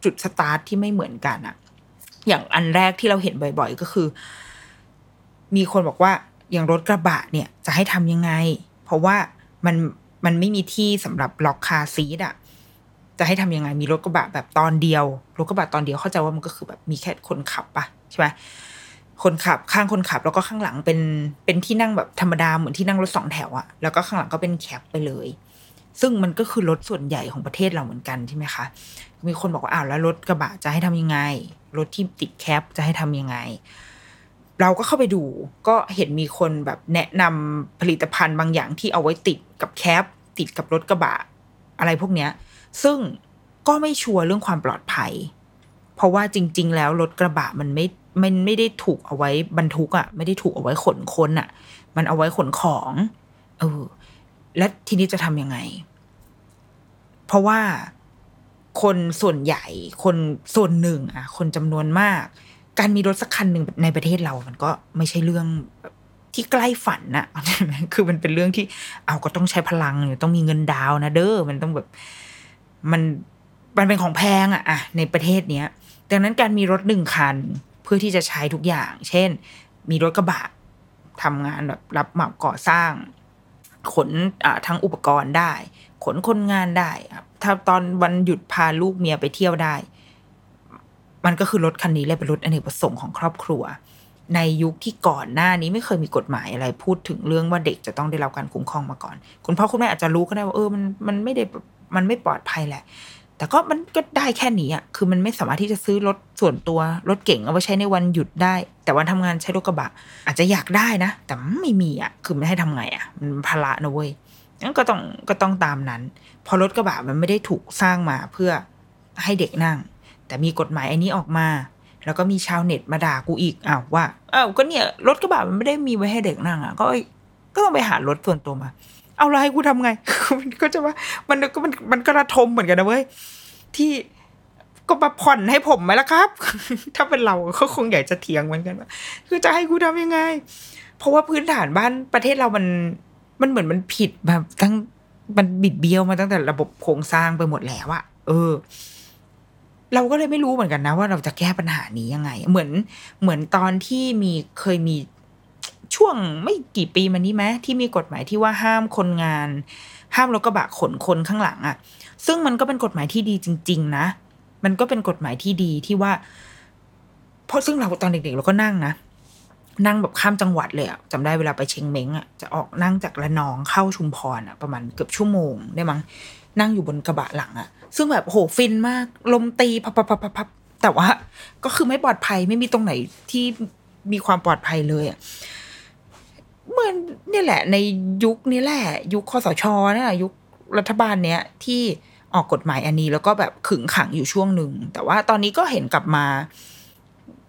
จุดสตาร์ทที่ไม่เหมือนกันอะ อย่างอันแรกที่เราเห็นบ่อย ๆ ก็คือ มีคนบอกว่าอย่างรถกระบะเนี่ย จะให้ทำยังไง เพราะว่ามัน มันไม่มีที่สำหรับล็อกคาซีทอะจะให้ทำยังไงมีรถกระบะแบบตอนเดียวรถกระบะตอนเดียวเข้าใจว่ามันก็คือแบบมีแค่คนขับปะใช่ไหมคนขับข้างคนขับแล้วก็ข้างหลังเป็นเป็นที่นั่งแบบธรรมดาเหมือนที่นั่งรถสองแถวอะแล้วก็ข้างหลังก็เป็นแคปไปเลย ซึ่งมันก็คือรถส่วนใหญ่ของประเทศเราเหมือนกันใช่ไหมคะมีคนบอกว่าอ้าวแล้วรถกระบะจะให้ทำยังไงรถที่ติดแคปจะให้ทำยังไง เราก็เข้าไปดูก็เห็นมีคนแบบแนะนำผลิตภัณฑ์บางอย่างที่เอาไว้ติดกับแคปติดกับรถกระบะ อะไรพวกเนี้ย ซึ่งก็ไม่ชัวร์เรื่องความปลอดภัย เพราะว่าจริง ๆ แล้วรถกระบะมันไม่มันไม่ได้ถูกเอาไว้บรรทุกอะ่ะ ไม่ได้ถูกเอาไว้ขนคนอะ่ะ มันเอาไว้ขนของเออและทีนี้จะทำยังไง เพราะว่าคนส่วนใหญ่ คนส่วนหนึ่ง อะ คนจำนวนมาก การมีรถสักคันหนึ่งในประเทศเรามันก็ไม่ใช่เรื่องที่ใกล้ฝันนะคือมันเป็นเรื่องที่ เอาก็ต้องใช้พลังต้องมีเงินดาวนะเด้อมันต้องแบบมันมันเป็นของแพงอะอะในประเทศเนี้ยดังนั้นการมีรถหนึ่งคันเพื่อที่จะใช้ทุกอย่าง เช่น มีรถกระบะทำงานแบบรับเหมาก่อสร้าง ขนทั้งอุปกรณ์ได้ ขนคนงานได้ถ้าตอนวันหยุดพาลูกเมียไปเที่ยวได้ มันก็คือรถคันนี้เลยเป็นรถอเนกประสงค์ของครอบครัว ในยุคที่ก่อนหน้านี้ไม่เคยมีกฎหมายอะไร พูดถึงเรื่องว่าเด็กจะต้องได้รับการคุ้มครองมาก่อน คุณพ่อคุณแม่อาจจะรู้ก็ได้ว่าเออมันมันไม่ได้มันไม่ปลอดภัยแหละ แต่ก็มันก็ได้แค่นี้อะคือมันไม่สามารถที่จะซื้อรถส่วนตัวรถเก่งเอาไว้ใช้ในวันหยุดได้ แต่วันทำงานใช้รถกระบะ อาจจะอยากได้นะ แต่ไม่มีอะคือไม่ให้ทำไงอะมันภาระนะเว้ยงั้นก็ต้องก็ต้องตามนั้น พอรถกระบะมันไม่ได้ถูกสร้างมาเพื่อให้เด็กนั่ง แต่มีกฎหมายอันนี้ออกมา แล้วก็มีชาวเน็ตมาด่ากูอีกอ้าวว่าอ้าวก็เนี่ยรถกระบะมันไม่ได้มีไว้ให้เด็กนั่งอะก็ก็ต้องไปหารถส่วนตัวมา เอาอะไรกูทำไงก็จะว่ามันก็มันมันกระทมเหมือนกันนะเว้ยที่ก็มาผ่อนให้ผมไหมล่ะครับ ถ้าเป็นเราก็คงอยากจะเถียงเหมือนกันว่าคือจะให้กูทำยังไง เพราะว่าพื้นฐานบ้านประเทศเรามันมันเหมือนมันผิดแบบตั้งมันบิดเบี้ยวมาตั้งแต่ระบบโครงสร้างไปหมดแล้วอะเออ เราก็เลยไม่รู้เหมือนกันนะ ว่าเราจะแก้ปัญหานี้ยังไง เหมือนเหมือนตอนที่มีเคยมีช่วงไม่กี่ปีมานี้ไหมที่มีกฎหมายที่ว่าห้ามคนงาน ห้ามรถกระบะขนคนข้างหลังอะซึ่งมันก็เป็นกฎหมายที่ดีจริง ๆ นะ มันก็เป็นกฎหมายที่ดีที่ว่า เพราะซึ่งเราตอนเด็กๆเราก็นั่งนะนั่งแบบข้ามจังหวัดเลยอะจำได้เวลาไปเชียงเม้งอะจะออกนั่งจากระนองเข้าชุมพรอะประมาณเกือบชั่วโมงได้มั้ง นั่งอยู่บนกระบะหลังอะซึ่งแบบโหฟินมาก ลมตีพับพับพับพับแต่ว่า ก็คือไม่ปลอดภัยไม่มีตรงไหนที่มีความปลอดภัยเลยอะเหมือนนี่แหละ ในยุคนี้แหละ ยุคคอสชนี่ยยุครัฐบาลเนี้ยที่ออกกฎหมายอันนี้แล้วก็แบบขึงขังอยู่ช่วงหนึ่งแต่ว่าตอนนี้ก็เห็นกลับมา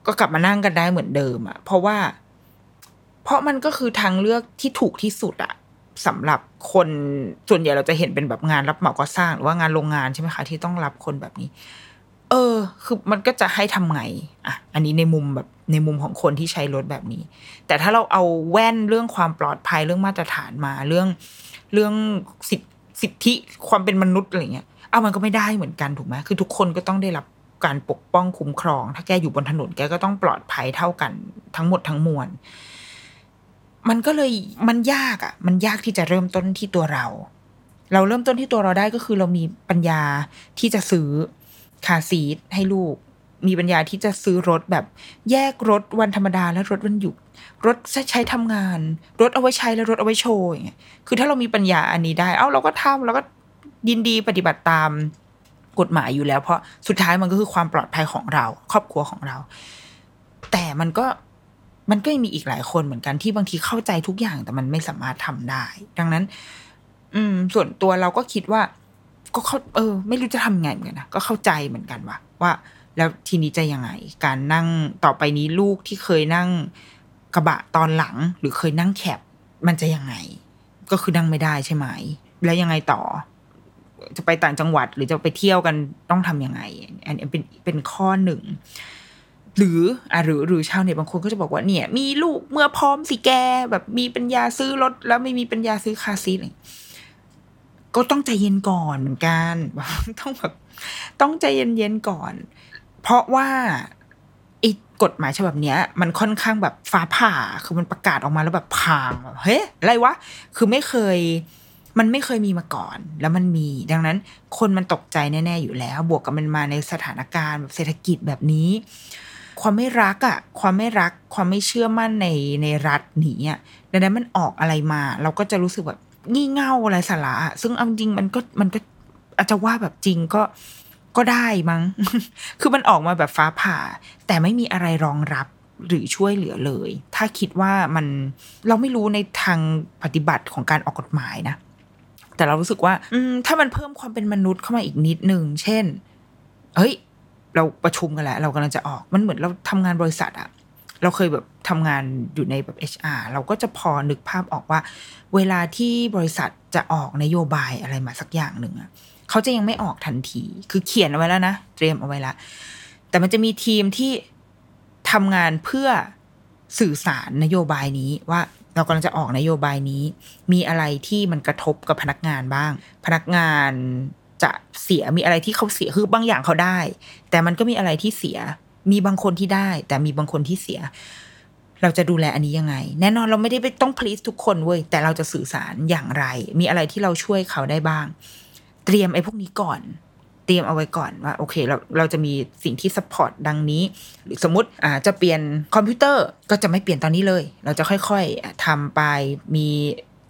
ก็กลับมานั่งกันได้เหมือนเดิมอะเพราะว่า เพราะมันก็คือทางเลือกที่ถูกที่สุดอะ สำหรับคนส่วนใหญ่เราจะเห็นเป็นแบบงานรับเหมาก่อสร้างหรือว่างานโรงงานใช่ไหมคะที่ต้องรับคนแบบนี้ เออ คือมันก็จะให้ทำไงอะอันนี้ในมุมแบบในมุมของคนที่ใช้รถแบบนี้ แต่ถ้าเราเอาแว่นเรื่องความปลอดภัยเรื่องมาตรฐานมาเรื่องเรื่องสิทธิสิทธิความเป็นมนุษย์อะไรเงี้ยเอามันก็ไม่ได้เหมือนกันถูกไหมคือทุกคนก็ต้องได้รับการปกป้องคุ้มครอง ถ้าแกอยู่บนถนนแกก็ต้องปลอดภัยเท่ากันทั้งหมดทั้งมวล มันก็เลยมันยากอะ มันยากที่จะเริ่มต้นที่ตัวเรา เราเริ่มต้นที่ตัวเราได้ก็คือเรามีปัญญาที่จะซื้อคาร์ซีทให้ลูก มีปัญญาที่จะซื้อรถแบบแยกรถวันธรรมดาและรถวันหยุด รถใช้ทำงาน รถเอาไว้ใช้และรถเอาไว้โชว์อย่างเงี้ยคือถ้าเรามีปัญญาอันนี้ได้ เอ้าเราก็ทำเราก็ยินดีปฏิบัติตามกฎหมายอยู่แล้ว เพราะสุดท้ายมันก็คือความปลอดภัยของเรา ครอบครัวของเรา แต่มันก็ มันก็ยังมีอีกหลายคนเหมือนกันที่บางทีเข้าใจทุกอย่างแต่มันไม่สามารถทำได้ ดังนั้น อืม ส่วนตัวเราก็คิดว่า ก็เขาเออ ไม่รู้จะทำไงเหมือนกันนะก็เข้าใจเหมือนกันว่าว่า แล้วทีนี้จะยังไง การนั่งต่อไปนี้ลูกที่เคยนั่งกระบะตอนหลัง หรือเคยนั่งแคบมันจะยังไง ก็คือนั่งไม่ได้ใช่ไหม แล้วยังไงต่อ จะไปต่างจังหวัดหรือจะไปเที่ยวกันต้องทำยังไง อันนี้เป็นเป็นข้อหนึ่ง หรืออะหรือหรือชาวเน็ตบางคนก็จะบอกว่าเนี่ย มีลูกเมื่อพร้อมสิแกแบบมีปัญญาซื้อรถแล้วไม่มีปัญญาซื้อคาซีทอะไรก็ต้องใจเย็นก่อนเหมือนกันต้องแบบต้องใจเย็นๆก่อน เพราะว่าไอ้กฎหมายฉบับเนี้ย มันค่อนข้างแบบฟ้าผ่าคือมันประกาศออกมาแล้วแบบพางแบบเฮ้ยอะไรวะคือไม่เคย มันไม่เคยมีมาก่อน แล้วมันมีดังนั้นคนมันตกใจแน่ๆอยู่แล้ว บวกกับมันมาในสถานการณ์แบบเศรษฐกิจแบบนี้ ความไม่รักอะความไม่รักความไม่เชื่อมั่นในในรัฐนี้อะดังนั้นมันออกอะไรมา เราก็จะรู้สึกแบบงี่เง่าอะไรสาระซึ่งเอาจริงมันก็มันก็อาจจะว่าแบบจริงก็ก็ได้มั้ง คือมันออกมาแบบฟ้าผ่า แต่ไม่มีอะไรรองรับหรือช่วยเหลือเลย ถ้าคิดว่ามันเราไม่รู้ในทางปฏิบัติของการออกกฎหมายนะ แต่เรารู้สึกว่า อืถ้ามันเพิ่มความเป็นมนุษย์เข้ามาอีกนิดนึง เช่น เฮ้ย เราประชุมกันแล้ว เรากำลังจะออกมันเหมือนเราทำงานบริษัทอะเราเคยแบบทำงานอยู่ในแบบ HR เราก็จะพอนึกภาพออกว่า เวลาที่บริษัทจะออกนโยบายอะไรมาสักอย่างหนึ่งอะเขาจะยังไม่ออกทันที คือเขียนเอาไว้แล้วนะ เตรียมเอาไว้ล้วแต่มันจะมีทีมที่ทำงานเพื่อสื่อสารนโยบายนี้ว่าเรากำลังจะออกนโยบายนี้ มีอะไรที่มันกระทบกับพนักงานบ้าง พนักงาน จะเสียมีอะไรที่เขาเสียคือบางอย่างเขาได้ แต่มันก็มีอะไรที่เสีย มีบางคนที่ได้ แต่มีบางคนที่เสีย เราจะดูแลอันนี้ยังไง แน่นอนเราไม่ได้ไปต้อง please ทุกคนเว้ยแต่เราจะสื่อสารอย่างไร มีอะไรที่เราช่วยเขาได้บ้าง เตรียมไอ้พวกนี้ก่อน เตรียมเอาไว้ก่อนว่าโอเคเราเราจะมีสิ่งที่ support ดังนี้ หรือสมมติอ่าจะเปลี่ยนคอมพิวเตอร์ก็จะไม่เปลี่ยนตอนนี้เลย เราจะค่อยๆทำไปมี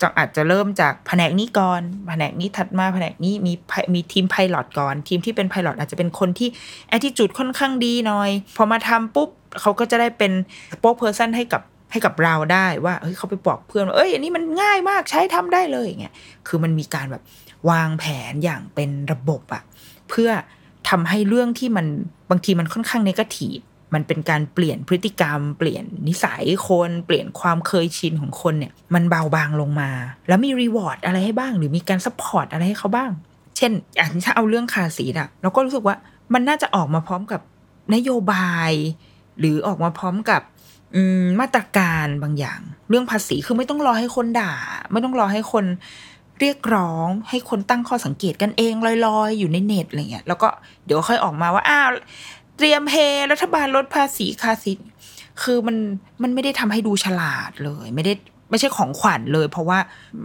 จะอาจจะเริ่มจากแผนกนี้ก่อน แผนกนี้ถัดมาแผนกนี้มีมีทีม pilot ก่อน ทีมที่เป็น pilot อาจจะเป็นคนที่แอ t i จูดค่อนข้างดีหน่อย พอมาทำปุ๊บเขาก็จะได้เป็น spokeperson ให้กับให้กับเราได้ว่าเฮ้ยเขาไปบอกเพื่อนว่าเอ้ยอันนี้มันง่ายมากใช้ทำได้เลยอย่างเงี้ยคือมันมีการแบบวางแผนอย่างเป็นระบบอะเพื่อทำให้เรื่องที่มันบางทีมันค่อนข้าง negative มันเป็นการเปลี่ยนพฤติกรรม เปลี่ยนนิสัยคน เปลี่ยนความเคยชินของคนเนี่ย มันเบาบางลงมา แล้วมี reward อะไรให้บ้าง หรือมีการ support อะไรให้เขาบ้าง เช่นอย่างถ้าเอาเรื่อง car seat อะเราก็รู้สึกว่ามันน่าจะออกมาพร้อมกับนโยบาย หรือออกมาพร้อมกับมาตรการบางอย่าง เรื่องภาษีคือไม่ต้องรอให้คนด่า ไม่ต้องรอให้คนเรียกร้องให้คนตั้งข้อสังเกตกันเองลอยๆ อยู่ในเน็ตอะไรเงี้ยแล้วก็เดี๋ยวค่อยออกมาว่าอ้าว เตรียมเฮรัฐบาลลดภาษี car seatคือมันมันไม่ได้ทำให้ดูฉลาดเลย ไม่ได้ไม่ใช่ของขวัญเลย เพราะว่า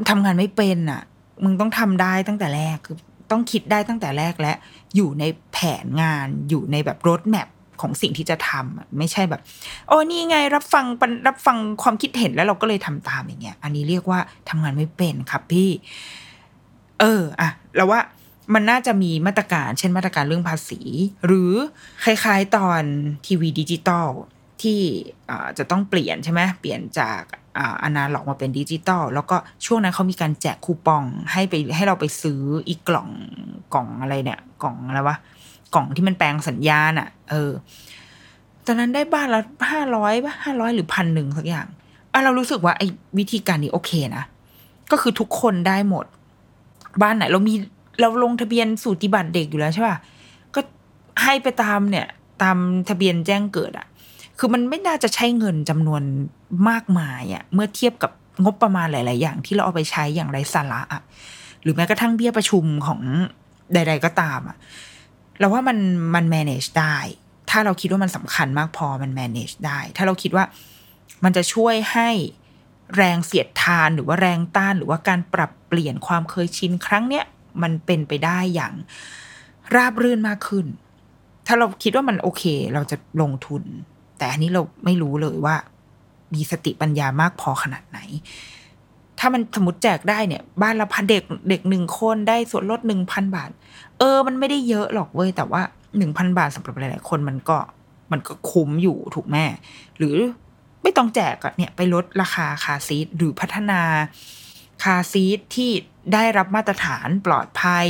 ทำงานไม่เป็นอะ มึงต้องทำได้ตั้งแต่แรกคือต้องคิดได้ตั้งแต่แรกและ อยู่ในแผนงานอยู่ในแบบรถแมพของสิ่งที่จะทำไม่ใช่แบบโอ้นี่ไงรับฟังรับฟังความคิดเห็นแล้วเราก็เลยทำตามอย่างเงี้ย อันนี้เรียกว่าทำงานไม่เป็นครับพี่ เอออะเราว่า มันน่าจะมีมาตรการเช่นมาตรการเรื่องภาษี หรือคล้ายๆตอนทีวีดิจิตอลที่จะต้องเปลี่ยนใช่ไหมเปลี่ยนจากอนาล็อกมาเป็นดิจิตอลแล้วก็ช่วงนั้นเขามีการแจกคูปองให้ไปให้เราไปซื้ออีกกล่องกล่องอะไรเนี่ยกล่องอะไรวะกล่องที่มันแปลงสัญญาณอะ่ะ เออตอนนั้นได้บ้านละห้าร้อยป่ะห้าร้อยหรือพันหนึ่งสักอย่างอะเรารู้สึกว่าไอ้วิธีการนี้โอเคนะก็คือทุกคนได้หมด บ้านไหนเรามี เราลงทะเบียนสูติบัตรเด็กอยู่แล้วใช่ป่ะก็ให้ไปตามเนี่ย ตามทะเบียนแจ้งเกิดอะ่ะ คือมันไม่น่าจะใช้เงินจำนวนมากมายอะ่ะเมื่อเทียบกับงบประมาณหลาย ๆ อย่างที่เราเอาไปใช้อย่างไรสาระอะหรือแม้กระทั่งเบี้ยประชุมของใด ๆ ก็ตามอะเราว่ามันมัน manage ได้ ถ้าเราคิดว่ามันสำคัญมากพอมัน manage ได้ ถ้าเราคิดว่ามันจะช่วยให้แรงเสียดทานหรือว่าแรงต้านหรือว่าการปรับเปลี่ยนความเคยชินครั้งเนี้ย มันเป็นไปได้อย่างราบรื่นมากขึ้น ถ้าเราคิดว่ามันโอเค เราจะลงทุน แต่อันนี้เราไม่รู้เลยว่า มีสติปัญญามากพอขนาดไหน ถ้ามันสมมติแจกได้เนี่ย บ้านละพันเด็กเด็กหนึ่งคนได้ส่วนลดหนึ่งพันบาท เออ มันไม่ได้เยอะหรอกเว้ยแต่ว่าหนึ่งพันบาทสำหรับหลายๆคนมันก็มันก็คุ้มอยู่ถูกแม่ หรือไม่ต้องแจกเนี่ยไปลดราคาคาซีทหรือพัฒนาคาซีทที่ ได้รับมาตรฐานปลอดภัย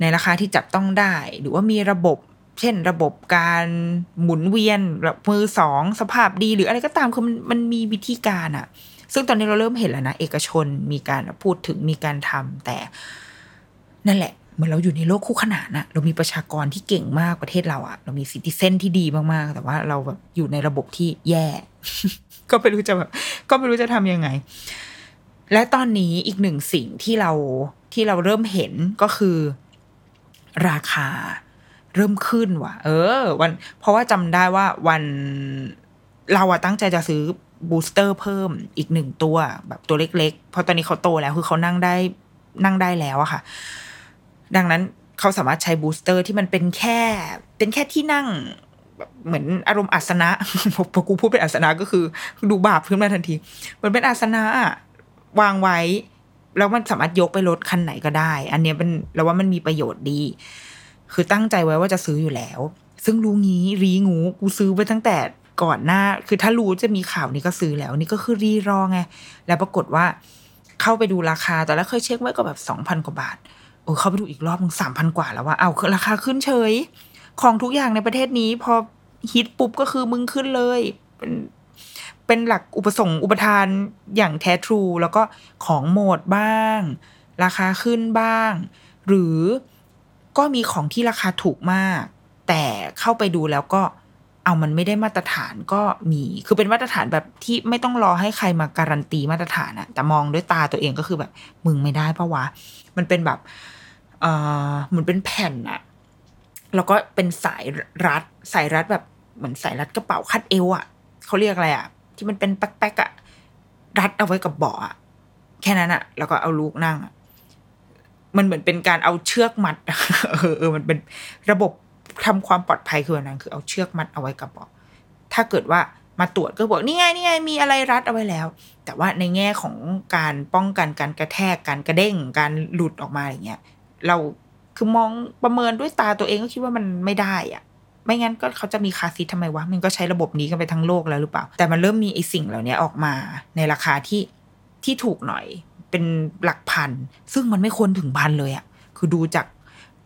ในราคาที่จับต้องได้ หรือว่ามีระบบ เช่นระบบการหมุนเวียนแบบมือสองสภาพดีหรืออะไรก็ตามคือมันมันมีวิธีการอะซึ่งตอนนี้เราเริ่มเห็นแล้วนะ เอกชนมีการพูดถึงมีการทำแต่นั่นแหละเหมือนเราอยู่ในโลกคู่ขนานอะเรามีประชากรที่เก่งมากประเทศเราอะเรามีซิติเซนที่ดีมากๆ แต่ว่าเราแบบอยู่ในระบบที่แย่ ก็ไม่รู้จะแบบก็ไม่รู้จะทำยังไง และตอนนี้อีกหนึ่งสิ่งที่เราที่เราเริ่มเห็นก็คือ ราคาเริ่มขึ้นว่ะ เออ วัน เพราะว่าจำได้ว่าวันเราอะตั้งใจจะซื้อบูสเตอร์เพิ่มอีกหนึ่งตัว แบบตัวเล็ก ๆ เพราะตอนนี้เขาโตแล้วคือเขานั่งได้นั่งได้แล้วอะค่ะ ดังนั้นเขาสามารถใช้บูสเตอร์ที่มันเป็นแค่ เป็นแค่ที่นั่งแบบเหมือนอารมณ์อาสนะพอกูพูดเป็นอาสนะก็คือ ดูบาปขึ้นมาทันที มันเป็นอาสนะ วางไว้ แล้วมันสามารถยกไปรถคันไหนก็ได้ อันเนี้ยเป็นเราว่ามันมีประโยชน์ดี คือตั้งใจไว้ว่าจะซื้ออยู่แล้ว ซึ่งรู้งี้รีงูกูซื้อไปตั้งแต่ก่อนหน้า คือถ้ารู้จะมีข่าวนี้ก็ซื้อแล้ว นี่ก็คือรีรอไง แล้วปรากฏว่า เข้าไปดูราคาตอนแรกเคยเช็คไว้ก็แบบสองพันกว่าบาทโอ้เข้าไปดูอีกรอบมึงสามพันกว่าแล้วว่าเอาคือราคาขึ้นเฉย ของทุกอย่างในประเทศนี้พอฮิตปุ๊บก็คือมึงขึ้นเลยเป็น เป็นหลักอุปสงค์อุปทานอย่างแท้ทรู แล้วก็ของหมดบ้าง ราคาขึ้นบ้าง หรือก็มีของที่ราคาถูกมาก แต่เข้าไปดูแล้วก็เอามันไม่ได้มาตรฐานก็มี คือเป็นมาตรฐานแบบที่ไม่ต้องรอให้ใครมาการันตีมาตรฐานอะแต่มองด้วยตาตัวเองก็คือแบบ มึงไม่ได้ปะวะ มันเป็นแบบเออเหมือนเป็นแผ่นอะแล้วก็เป็นสายรัด สายรัดแบบเหมือนสายรัดกระเป๋าคาดเอวอะเขาเรียกอะไรอะ ที่มันเป็นแป๊กๆอะรัดเอาไว้กับเบาะอะแค่นั้นอะแล้วก็เอาลูกนั่งอะมันเหมือนเป็นการเอาเชือกมัดเออเออมันเป็นระบบทำความปลอดภัยคืออันนั้น คือเอาเชือกมัดเอาไว้กับเบาะถ้าเกิดว่ามาตรวจก็บอกนี่ไงนี่ไงมีอะไรรัดเอาไว้แล้ว แต่ว่าในแง่ของการป้องกันการกระแทกการกระเด้งการหลุดออกมาอย่างเงี้ยเราคือมองประเมินด้วยตาตัวเองก็คิดว่ามันไม่ได้อะ ไม่งั้นก็เขาจะมีคาซีททำไมวะ มันก็ใช้ระบบนี้กันไปทั้งโลกแล้วหรือเปล่า แต่มันเริ่มมีไอสิ่งเหล่านี้ออกมาในราคาที่ที่ถูกหน่อยเป็นหลักพัน ซึ่งมันไม่ควรถึงพันเลยอะคือดูจาก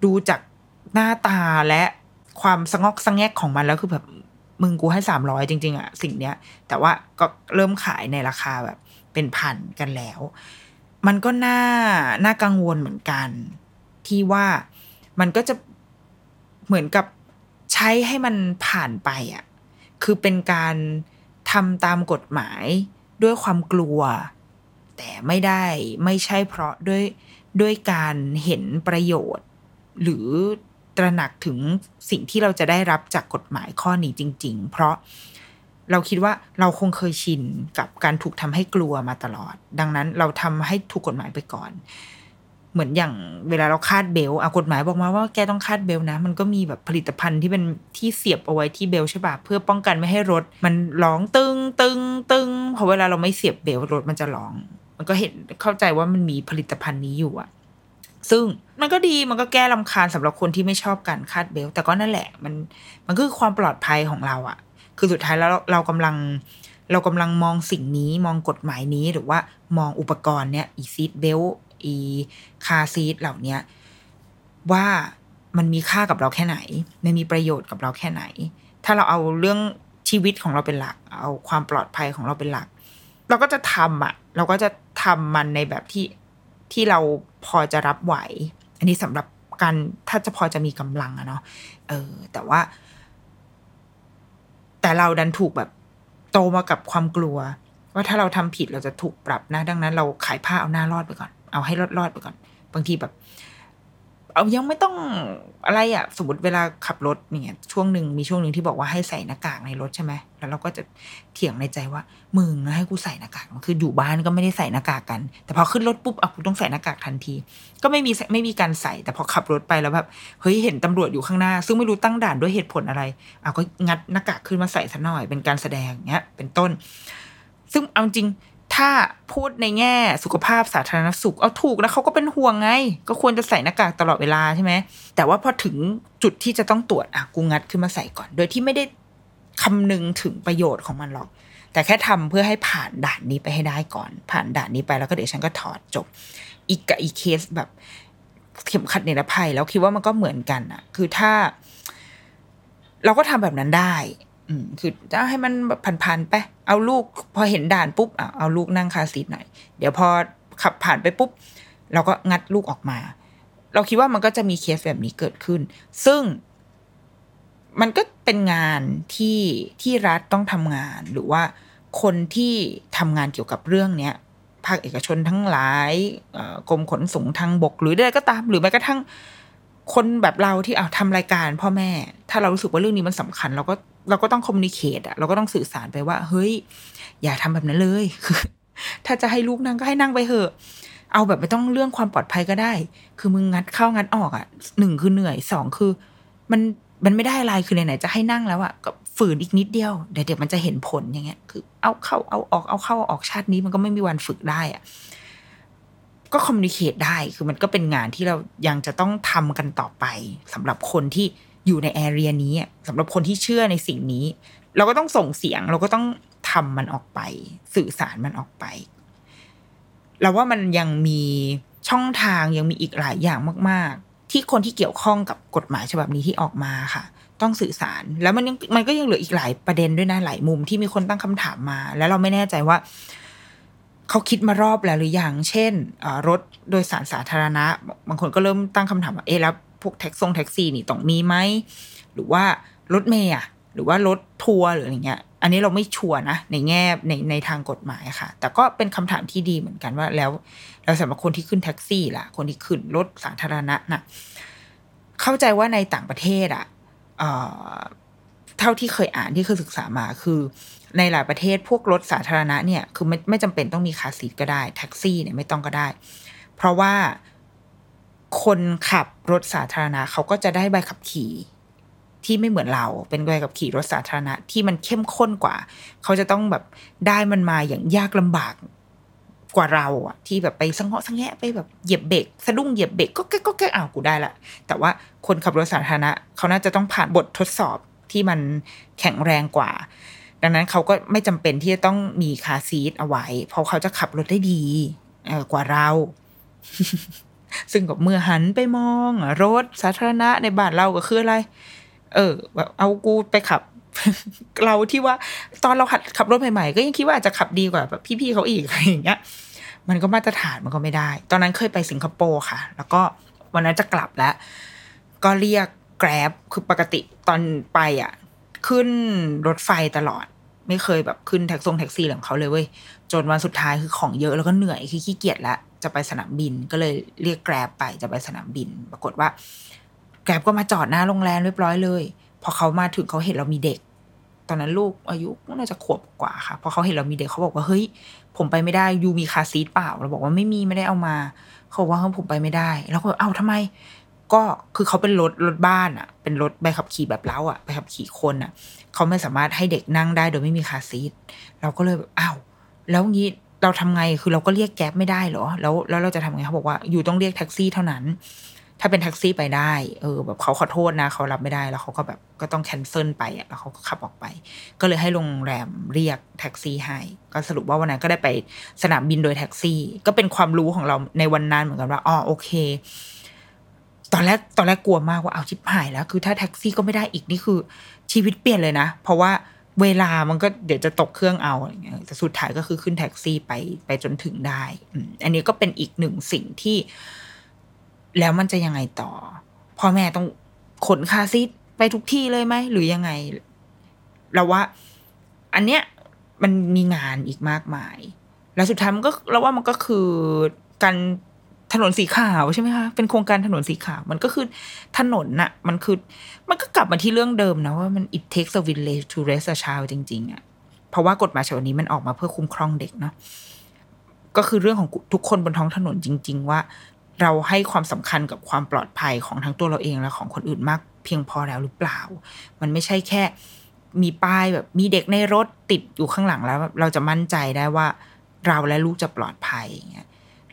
ดูจากหน้าตาและความสงอกสงแงกของมันแล้วคือแบบมึงกูให้สามร้อยจริง ๆอะสิ่งเนี้ย แต่ว่าก็เริ่มขายในราคาแบบ เป็นพันกันแล้ว มันก็น่าน่ากังวลเหมือนกัน ที่ว่ามันก็จะเหมือนกับ ช้ให้มันผ่านไปอะคือเป็นการทำตามกฎหมายด้วยความกลัว แต่ไม่ได้ไม่ใช่เพราะด้วยด้วยการเห็นประโยชน์ หรือตระหนักถึงสิ่งที่เราจะได้รับจากกฎหมายข้อนี้จริง ๆ เพราะเราคิดว่าเราคงเคยชินกับการถูกทำให้กลัวมาตลอด ดังนั้นเราทำให้ถูกกฎหมายไปก่อน เหมือนอย่างเวลาเราคาดเบลต์อะกฎหมายบอกมาว่าแกต้องคาดเบลต์นะ มันก็มีแบบผลิตภัณฑ์ที่เป็นที่เสียบเอาไว้ที่เบลต์ใช่ป่ะเพื่อป้องกันไม่ให้รถ มันร้องตึงตึงตึงเพราะเวลาเราไม่เสียบ belt รถมันจะร้อง มันก็เห็นเข้าใจว่ามันมีผลิตภัณฑ์นี้อยู่อะซึ่งมันก็ดีมันก็แก้รำคาญสำหรับคนที่ไม่ชอบการคาด belt แต่ก็นั่นแหละ มันมันคือความปลอดภัยของเราอะคือสุดท้ายแล้วเราเรากำลังเรากำลังมองสิ่งนี้มองกฎหมายนี้หรือว่ามองอุปกรณ์เนี่ยอี seat belt อี car seat เหล่านี้ว่ามันมีค่ากับเราแค่ไหน มันมีประโยชน์กับเราแค่ไหน ถ้าเราเอาเรื่องชีวิตของเราเป็นหลัก เอาความปลอดภัยของเราเป็นหลัก เราก็จะทำอะเราก็จะทำมันในแบบที่ที่เราพอจะรับไหว อันนี้สำหรับการถ้าจะพอจะมีกำลังอะเนาะเออ แต่ว่า แต่เราดันถูกแบบโตมากับความกลัว ว่าถ้าเราทำผิดเราจะถูกปรับนะ ดังนั้นเราขายผ้าเอาหน้ารอดไปก่อน เอาให้รอดรอดไปก่อน บางทีแบบ เอายังไม่ต้องอะไรอะ่ะสมมติเวลาขับรถเนี่ย ช่วงหนึ่งมีช่วงหนึ่งที่บอกว่าให้ใส่หน้ากากในรถใช่ไหมแล้วเราก็จะเถียงในใจว่ามึงให้กูใส่หน้ากากคืออยู่บ้านก็ไม่ได้ใส่หน้ากากกัน แต่พอขึ้นรถปุ๊บอะกูต้องใส่หน้ากากทันที ก็ไม่มีไม่มีการใส่ แต่พอขับรถไปแล้วแบบเฮ้ยเห็นตำรวจอยู่ข้างหน้า ซึ่งไม่รู้ตั้งด่านด้วยเหตุผลอะไรอะก็งัดหน้ากากขึ้นมาใส่ซะหน่อยเป็นการแสดงเนี้ย เป็นต้น ซึ่งเอาจริง ถ้าพูดในแง่สุขภาพสาธารณสุขเอาถูกแล้วเขาก็เป็นห่วงไง ก็ควรจะใส่หน้ากากตลอดเวลาใช่ไหมแต่ว่าพอถึงจุดที่จะต้องตรวจอะกูงัดขึ้นมาใส่ก่อน โดยที่ไม่ได้คำนึงถึงประโยชน์ของมันหรอก แต่แค่ทำเพื่อให้ผ่านด่านนี้ไปให้ได้ก่อน ผ่านด่านนี้ไปแล้วก็เดี๋ยวฉันก็ถอดจบ อีกกับอีกเคสแบบเข็มขัดนิรภัย แล้วคิดว่ามันก็เหมือนกันอะคือถ้า เราก็ทำแบบนั้นได้ อืมคือจะให้มันแบบผ่านๆไป เอาลูก พอเห็นด่านปุ๊บอะเอาลูกนั่งคาซีทหน่อย เดี๋ยวพอขับผ่านไปปุ๊บ เราก็งัดลูกออกมา เราคิดว่ามันก็จะมีเคสแบบนี้เกิดขึ้น ซึ่งมันก็เป็นงานที่ที่รัฐต้องทำงาน หรือว่าคนที่ทำงานเกี่ยวกับเรื่องเนี้ยภาคเอกชนทั้งหลายกรมขนส่งทางบก หรือใดก็ตาม หรือแม้กระทั่ง คนแบบเราที่เอาทำรายการพ่อแม่ ถ้าเรารู้สึกว่าเรื่องนี้มันสำคัญ เราก็เราก็ต้องคอมมิวนิเคตอะเราก็ต้องสื่อสารไปว่า เฮ้ย อย่าทำแบบนั้นเลยคือถ้าจะให้ลูกนั่งก็ให้นั่งไปเถอะ เอาแบบไม่ต้องเรื่องความปลอดภัยก็ได้ คือมึงงัดเข้างัดออกอะหนึ่งคือเหนื่อยสองคือ มันมันไม่ได้อะไรคือไหนๆจะให้นั่งแล้วอะก็ฝืนอีกนิดเดียวเดี๋ยวเดี๋ยวมันจะเห็นผลอย่างเงี้ย คือ เอาเข้าเอาออกเอาเข้าออกชาตินี้มันก็ไม่มีวันฝึกได้อะ ก็คอมมิวนิเคตได้ คือมันก็เป็นงานที่เรายังจะต้องทำกันต่อไปสำหรับคนที่อยู่ในแอเรียนี้สำหรับคนที่เชื่อในสิ่งนี้ เราก็ต้องส่งเสียงเราก็ต้องทำมันออกไป สื่อสารมันออกไป เราว่ามันยังมีช่องทางยังมีอีกหลายอย่างมาก ๆ ที่คนที่เกี่ยวข้องกับกฎหมายฉบับนี้ที่ออกมาค่ะ ต้องสื่อสาร แล้วมันยังมันก็ยังเหลืออีกหลายประเด็นด้วยนะหลายมุมที่มีคนตั้งคำถามมา แล้วเราไม่แน่ใจว่า เขาคิดมารอบแล้วหรือยัง เช่นรถโดยสารสาธารณะ บางคนก็เริ่มตั้งคำถามว่าเอ๊ะแล้วพวกแท็กซ์แท็กซี่นี่ต้องมีไหม หรือว่ารถเมล์อะหรือว่ารถทัวร์หรืออะไรเงี้ย อันนี้เราไม่ sure นะ ในแง่ในในทางกฎหมายค่ะ แต่ก็เป็นคำถามที่ดีเหมือนกันว่าแล้วแล้วสำหรับคนที่ขึ้นแท็กซี่ล่ะ คนที่ขึ้นรถสาธารณะนะ่ะเข้าใจว่าในต่างประเทศอะ่ะเท่าที่เคยอ่านที่เคยศึกษามาคือ ในหลายประเทศพวกรถสาธารณะเนี่ยคือไม่ไม่จำเป็นต้องมีคาร์ซีก็ได้ แท็กซี่เนี่ยไม่ต้องก็ได้ เพราะว่าคนขับรถสาธารณะเขาก็จะได้ใบขับขี่ที่ไม่เหมือนเราเป็นใบขับขี่รถสาธารณะที่มันเข้มข้นกว่า เขาจะต้องแบบได้มันมาอย่างยากลำบากกว่าเราอะที่แบบไปสังเหาะสังแงะไปแบบเหยียบเบรกสะดุ้งเหยียบเบรกก็แก้ก็แก้อ้าวกูได้ละแต่ว่าคนขับรถสาธารณะเขาน่าจะต้องผ่านบททดสอบที่มันแข็งแรงกว่า ดังนั้นเขาก็ไม่จำเป็นที่จะต้องมีคาซีทเอาไว้ เพราะเขาจะขับรถได้ดีกว่าเรา ซึ่งกับเมื่อหันไปมอง รถสาธารณะในบ้านเราก็คืออะไร เออแบบเอากูไปขับ เราที่ว่า ตอนเราขับขับรถใหม่ๆ ก็ยังคิดว่าอาจจะขับดีกว่าแบบพี่ๆเขาอีกอะไรอย่างเงี้ย มันก็มาตรฐานมันก็ไม่ได้ ตอนนั้นเคยไปสิงคโปร์ค่ะ แล้วก็วันนั้นจะกลับแล้ว ก็เรียกแกร็บคือปกติตอนไปอะ ขึ้นรถไฟตลอด ไม่เคยแบบขึ้นแท็กซี่แท็กซี่ของเขาเลยเว้ยจนวันสุดท้ายคือของเยอะแล้วก็เหนื่อยคือขี้เกียจแล้วจะไปสนามบินก็เลยเรียกแกร็บไปจะไปสนามบิน ปรากฏว่า แกร็บก็มาจอดหน้าโรงแรมเรียบร้อยเลย พอเขามาถึงเขาเห็นเรามีเด็ก ตอนนั้นลูกอายุน่าจะขวบกว่าค่ะพอเขาเห็นเรามีเด็กเขาบอกว่าเฮ้ย ผมไปไม่ได้ยูมีคาซีทเปล่าเราบอกว่าไม่มีไม่ได้เอามาเขาบอกว่าเฮ้ยผมไปไม่ได้ แล้วก็เอาทำไม ก็คือเขาเป็นรถรถบ้านอะ เป็นรถใบขับขี่แบบเล้าอะใบขับขี่คนอะ เขาไม่สามารถให้เด็กนั่งได้โดยไม่มี car seat เราก็เลยแบบอ้าวแล้วงี้เราทำไงคือเราก็เรียก Grab ไม่ได้เหรอ แล้วแล้วเราจะทำไงเขาบอกว่า you ต้องเรียกแท็กซี่เท่านั้น ถ้าเป็นแท็กซี่ไปได้ เออ แบบเขาขอโทษนะเขารับไม่ได้แล้วเขาก็แบบก็ต้อง cancel ไปอะแล้วเขาก็ขับออกไป ก็เลยให้โรงแรมเรียกแท็กซี่ให้ก็สรุปว่าวันนั้นก็ได้ไปสนามบินโดยแท็กซี่ ก็เป็นความรู้ของเราในวันนั้นเหมือนกันว่าอ๋อโอเค ตอนแรกตอนแรกกลัวมากว่าเอาชิบหายแล้ว คือถ้าแท็กซี่ก็ไม่ได้อีกนี่คือ ชีวิตเปลี่ยนเลยนะ เพราะว่าเวลามันก็เดี๋ยวจะตกเครื่องเอาอะไรเงี้ยแต่สุดท้ายก็คือขึ้นแท็กซี่ไปไปจนถึงได้อืมอันนี้ก็เป็นอีกหนึ่งสิ่งที่ แล้วมันจะยังไงต่อพ่อแม่ต้องขน car seat ไปทุกที่เลยไหมหรือยังไง เราว่า อันเนี้ยมันมีงานอีกมากมาย แล้วสุดท้ายมันก็เราว่ามันก็คือการ ถนนสีขาวใช่ไหมคะ เป็นโครงการถนนสีขาว มันก็คือถนนน่ะ มันคือ มันก็กลับมาที่เรื่องเดิมนะว่ามัน it takes a village to raise a child จริง ๆอะเพราะว่ากฎหมายฉบับนี้มันออกมาเพื่อคุ้มครองเด็กเนาะ ก็คือเรื่องของทุกคนบนท้องถนนจริง ๆ ว่า เราให้ความสำคัญกับความปลอดภัยของทั้งตัวเราเองและของคนอื่นมาก เพียงพอแล้วหรือเปล่า มันไม่ใช่แค่ มีป้ายแบบมีเด็กในรถติดอยู่ข้างหลังแล้ว เราจะมั่นใจได้ว่าเราและลูกจะปลอดภัยอย่างเงี้ย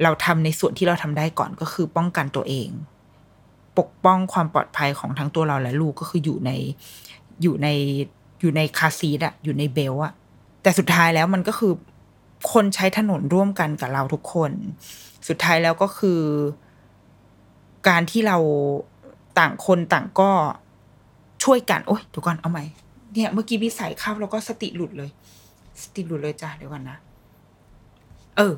เราทำในส่วนที่เราทำได้ก่อนก็คือป้องกันตัวเอง ปกป้องความปลอดภัยของทั้งตัวเราและลูกก็คืออยู่ในอยู่ในอยู่ในคาซีดอะอยู่ในเบลอะแต่สุดท้ายแล้วมันก็คือคนใช้ถนนร่วมกันกับเราทุกคน สุดท้ายแล้วก็คือ การที่เราต่างคนต่างก็ช่วยกันโอ๊ยเดี๋ยวก่อนเอาใหม่เนี่ยเมื่อกี้พี่ใส่เข้าแล้วก็สติหลุดเลย สติหลุดเลยจ้ะเดี๋ยวก่อนนะเออ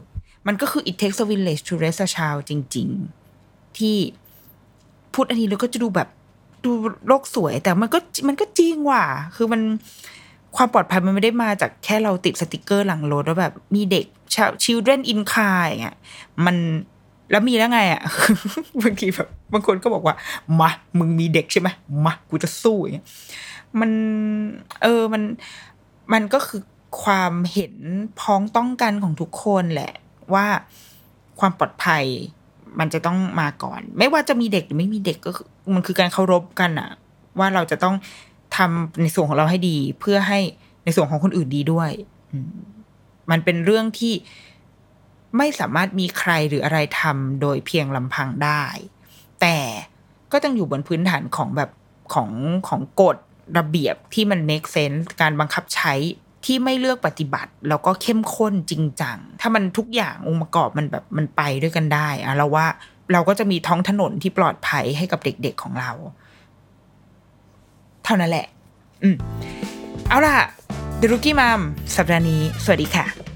มันก็คือ it takes a village to raise a child จริง ๆ ที่พูดอันนี้แล้วก็จะดูแบบดูโลกสวย แต่มันก็มันก็จริงว่ะ คือมันความปลอดภัยมันไม่ได้มาจากแค่เราติดสติกเกอร์หลังรถแล้วแบบมีเด็ก children in car อย่างเงี้ยมันแล้วมีแล้วไงอะบางทีแบบบางคนก็บอกว่า มา มึงมีเด็กใช่ไหมมากูจะสู้อย่างเงี้ยมัน เออมันมันก็คือความเห็นพ้องต้องกันของทุกคนแหละ ว่าความปลอดภัยมันจะต้องมาก่อน ไม่ว่าจะมีเด็กหรือไม่มีเด็กก็คือมันคือการเคารพกันอะว่าเราจะต้องทำในส่วนของเราให้ดี เพื่อให้ในส่วนของคนอื่นดีด้วย มันเป็นเรื่องที่ไม่สามารถมีใครหรืออะไรทำโดยเพียงลำพังได้ แต่ก็ต้องอยู่บนพื้นฐานของแบบของของกฎระเบียบที่มัน make sense การบังคับใช้ ที่ไม่เลือกปฏิบัติ แล้วก็เข้มข้นจริงจัง ถ้ามันทุกอย่างองค์ประกอบมันแบบมันไปด้วยกันได้อะเราว่าเราก็จะมีท้องถนนที่ปลอดภัยให้กับเด็กๆของเรา เท่านั้นแหละ อืม เอาล่ะ The Rookie Mom สัปดาห์นี้ สวัสดีค่ะ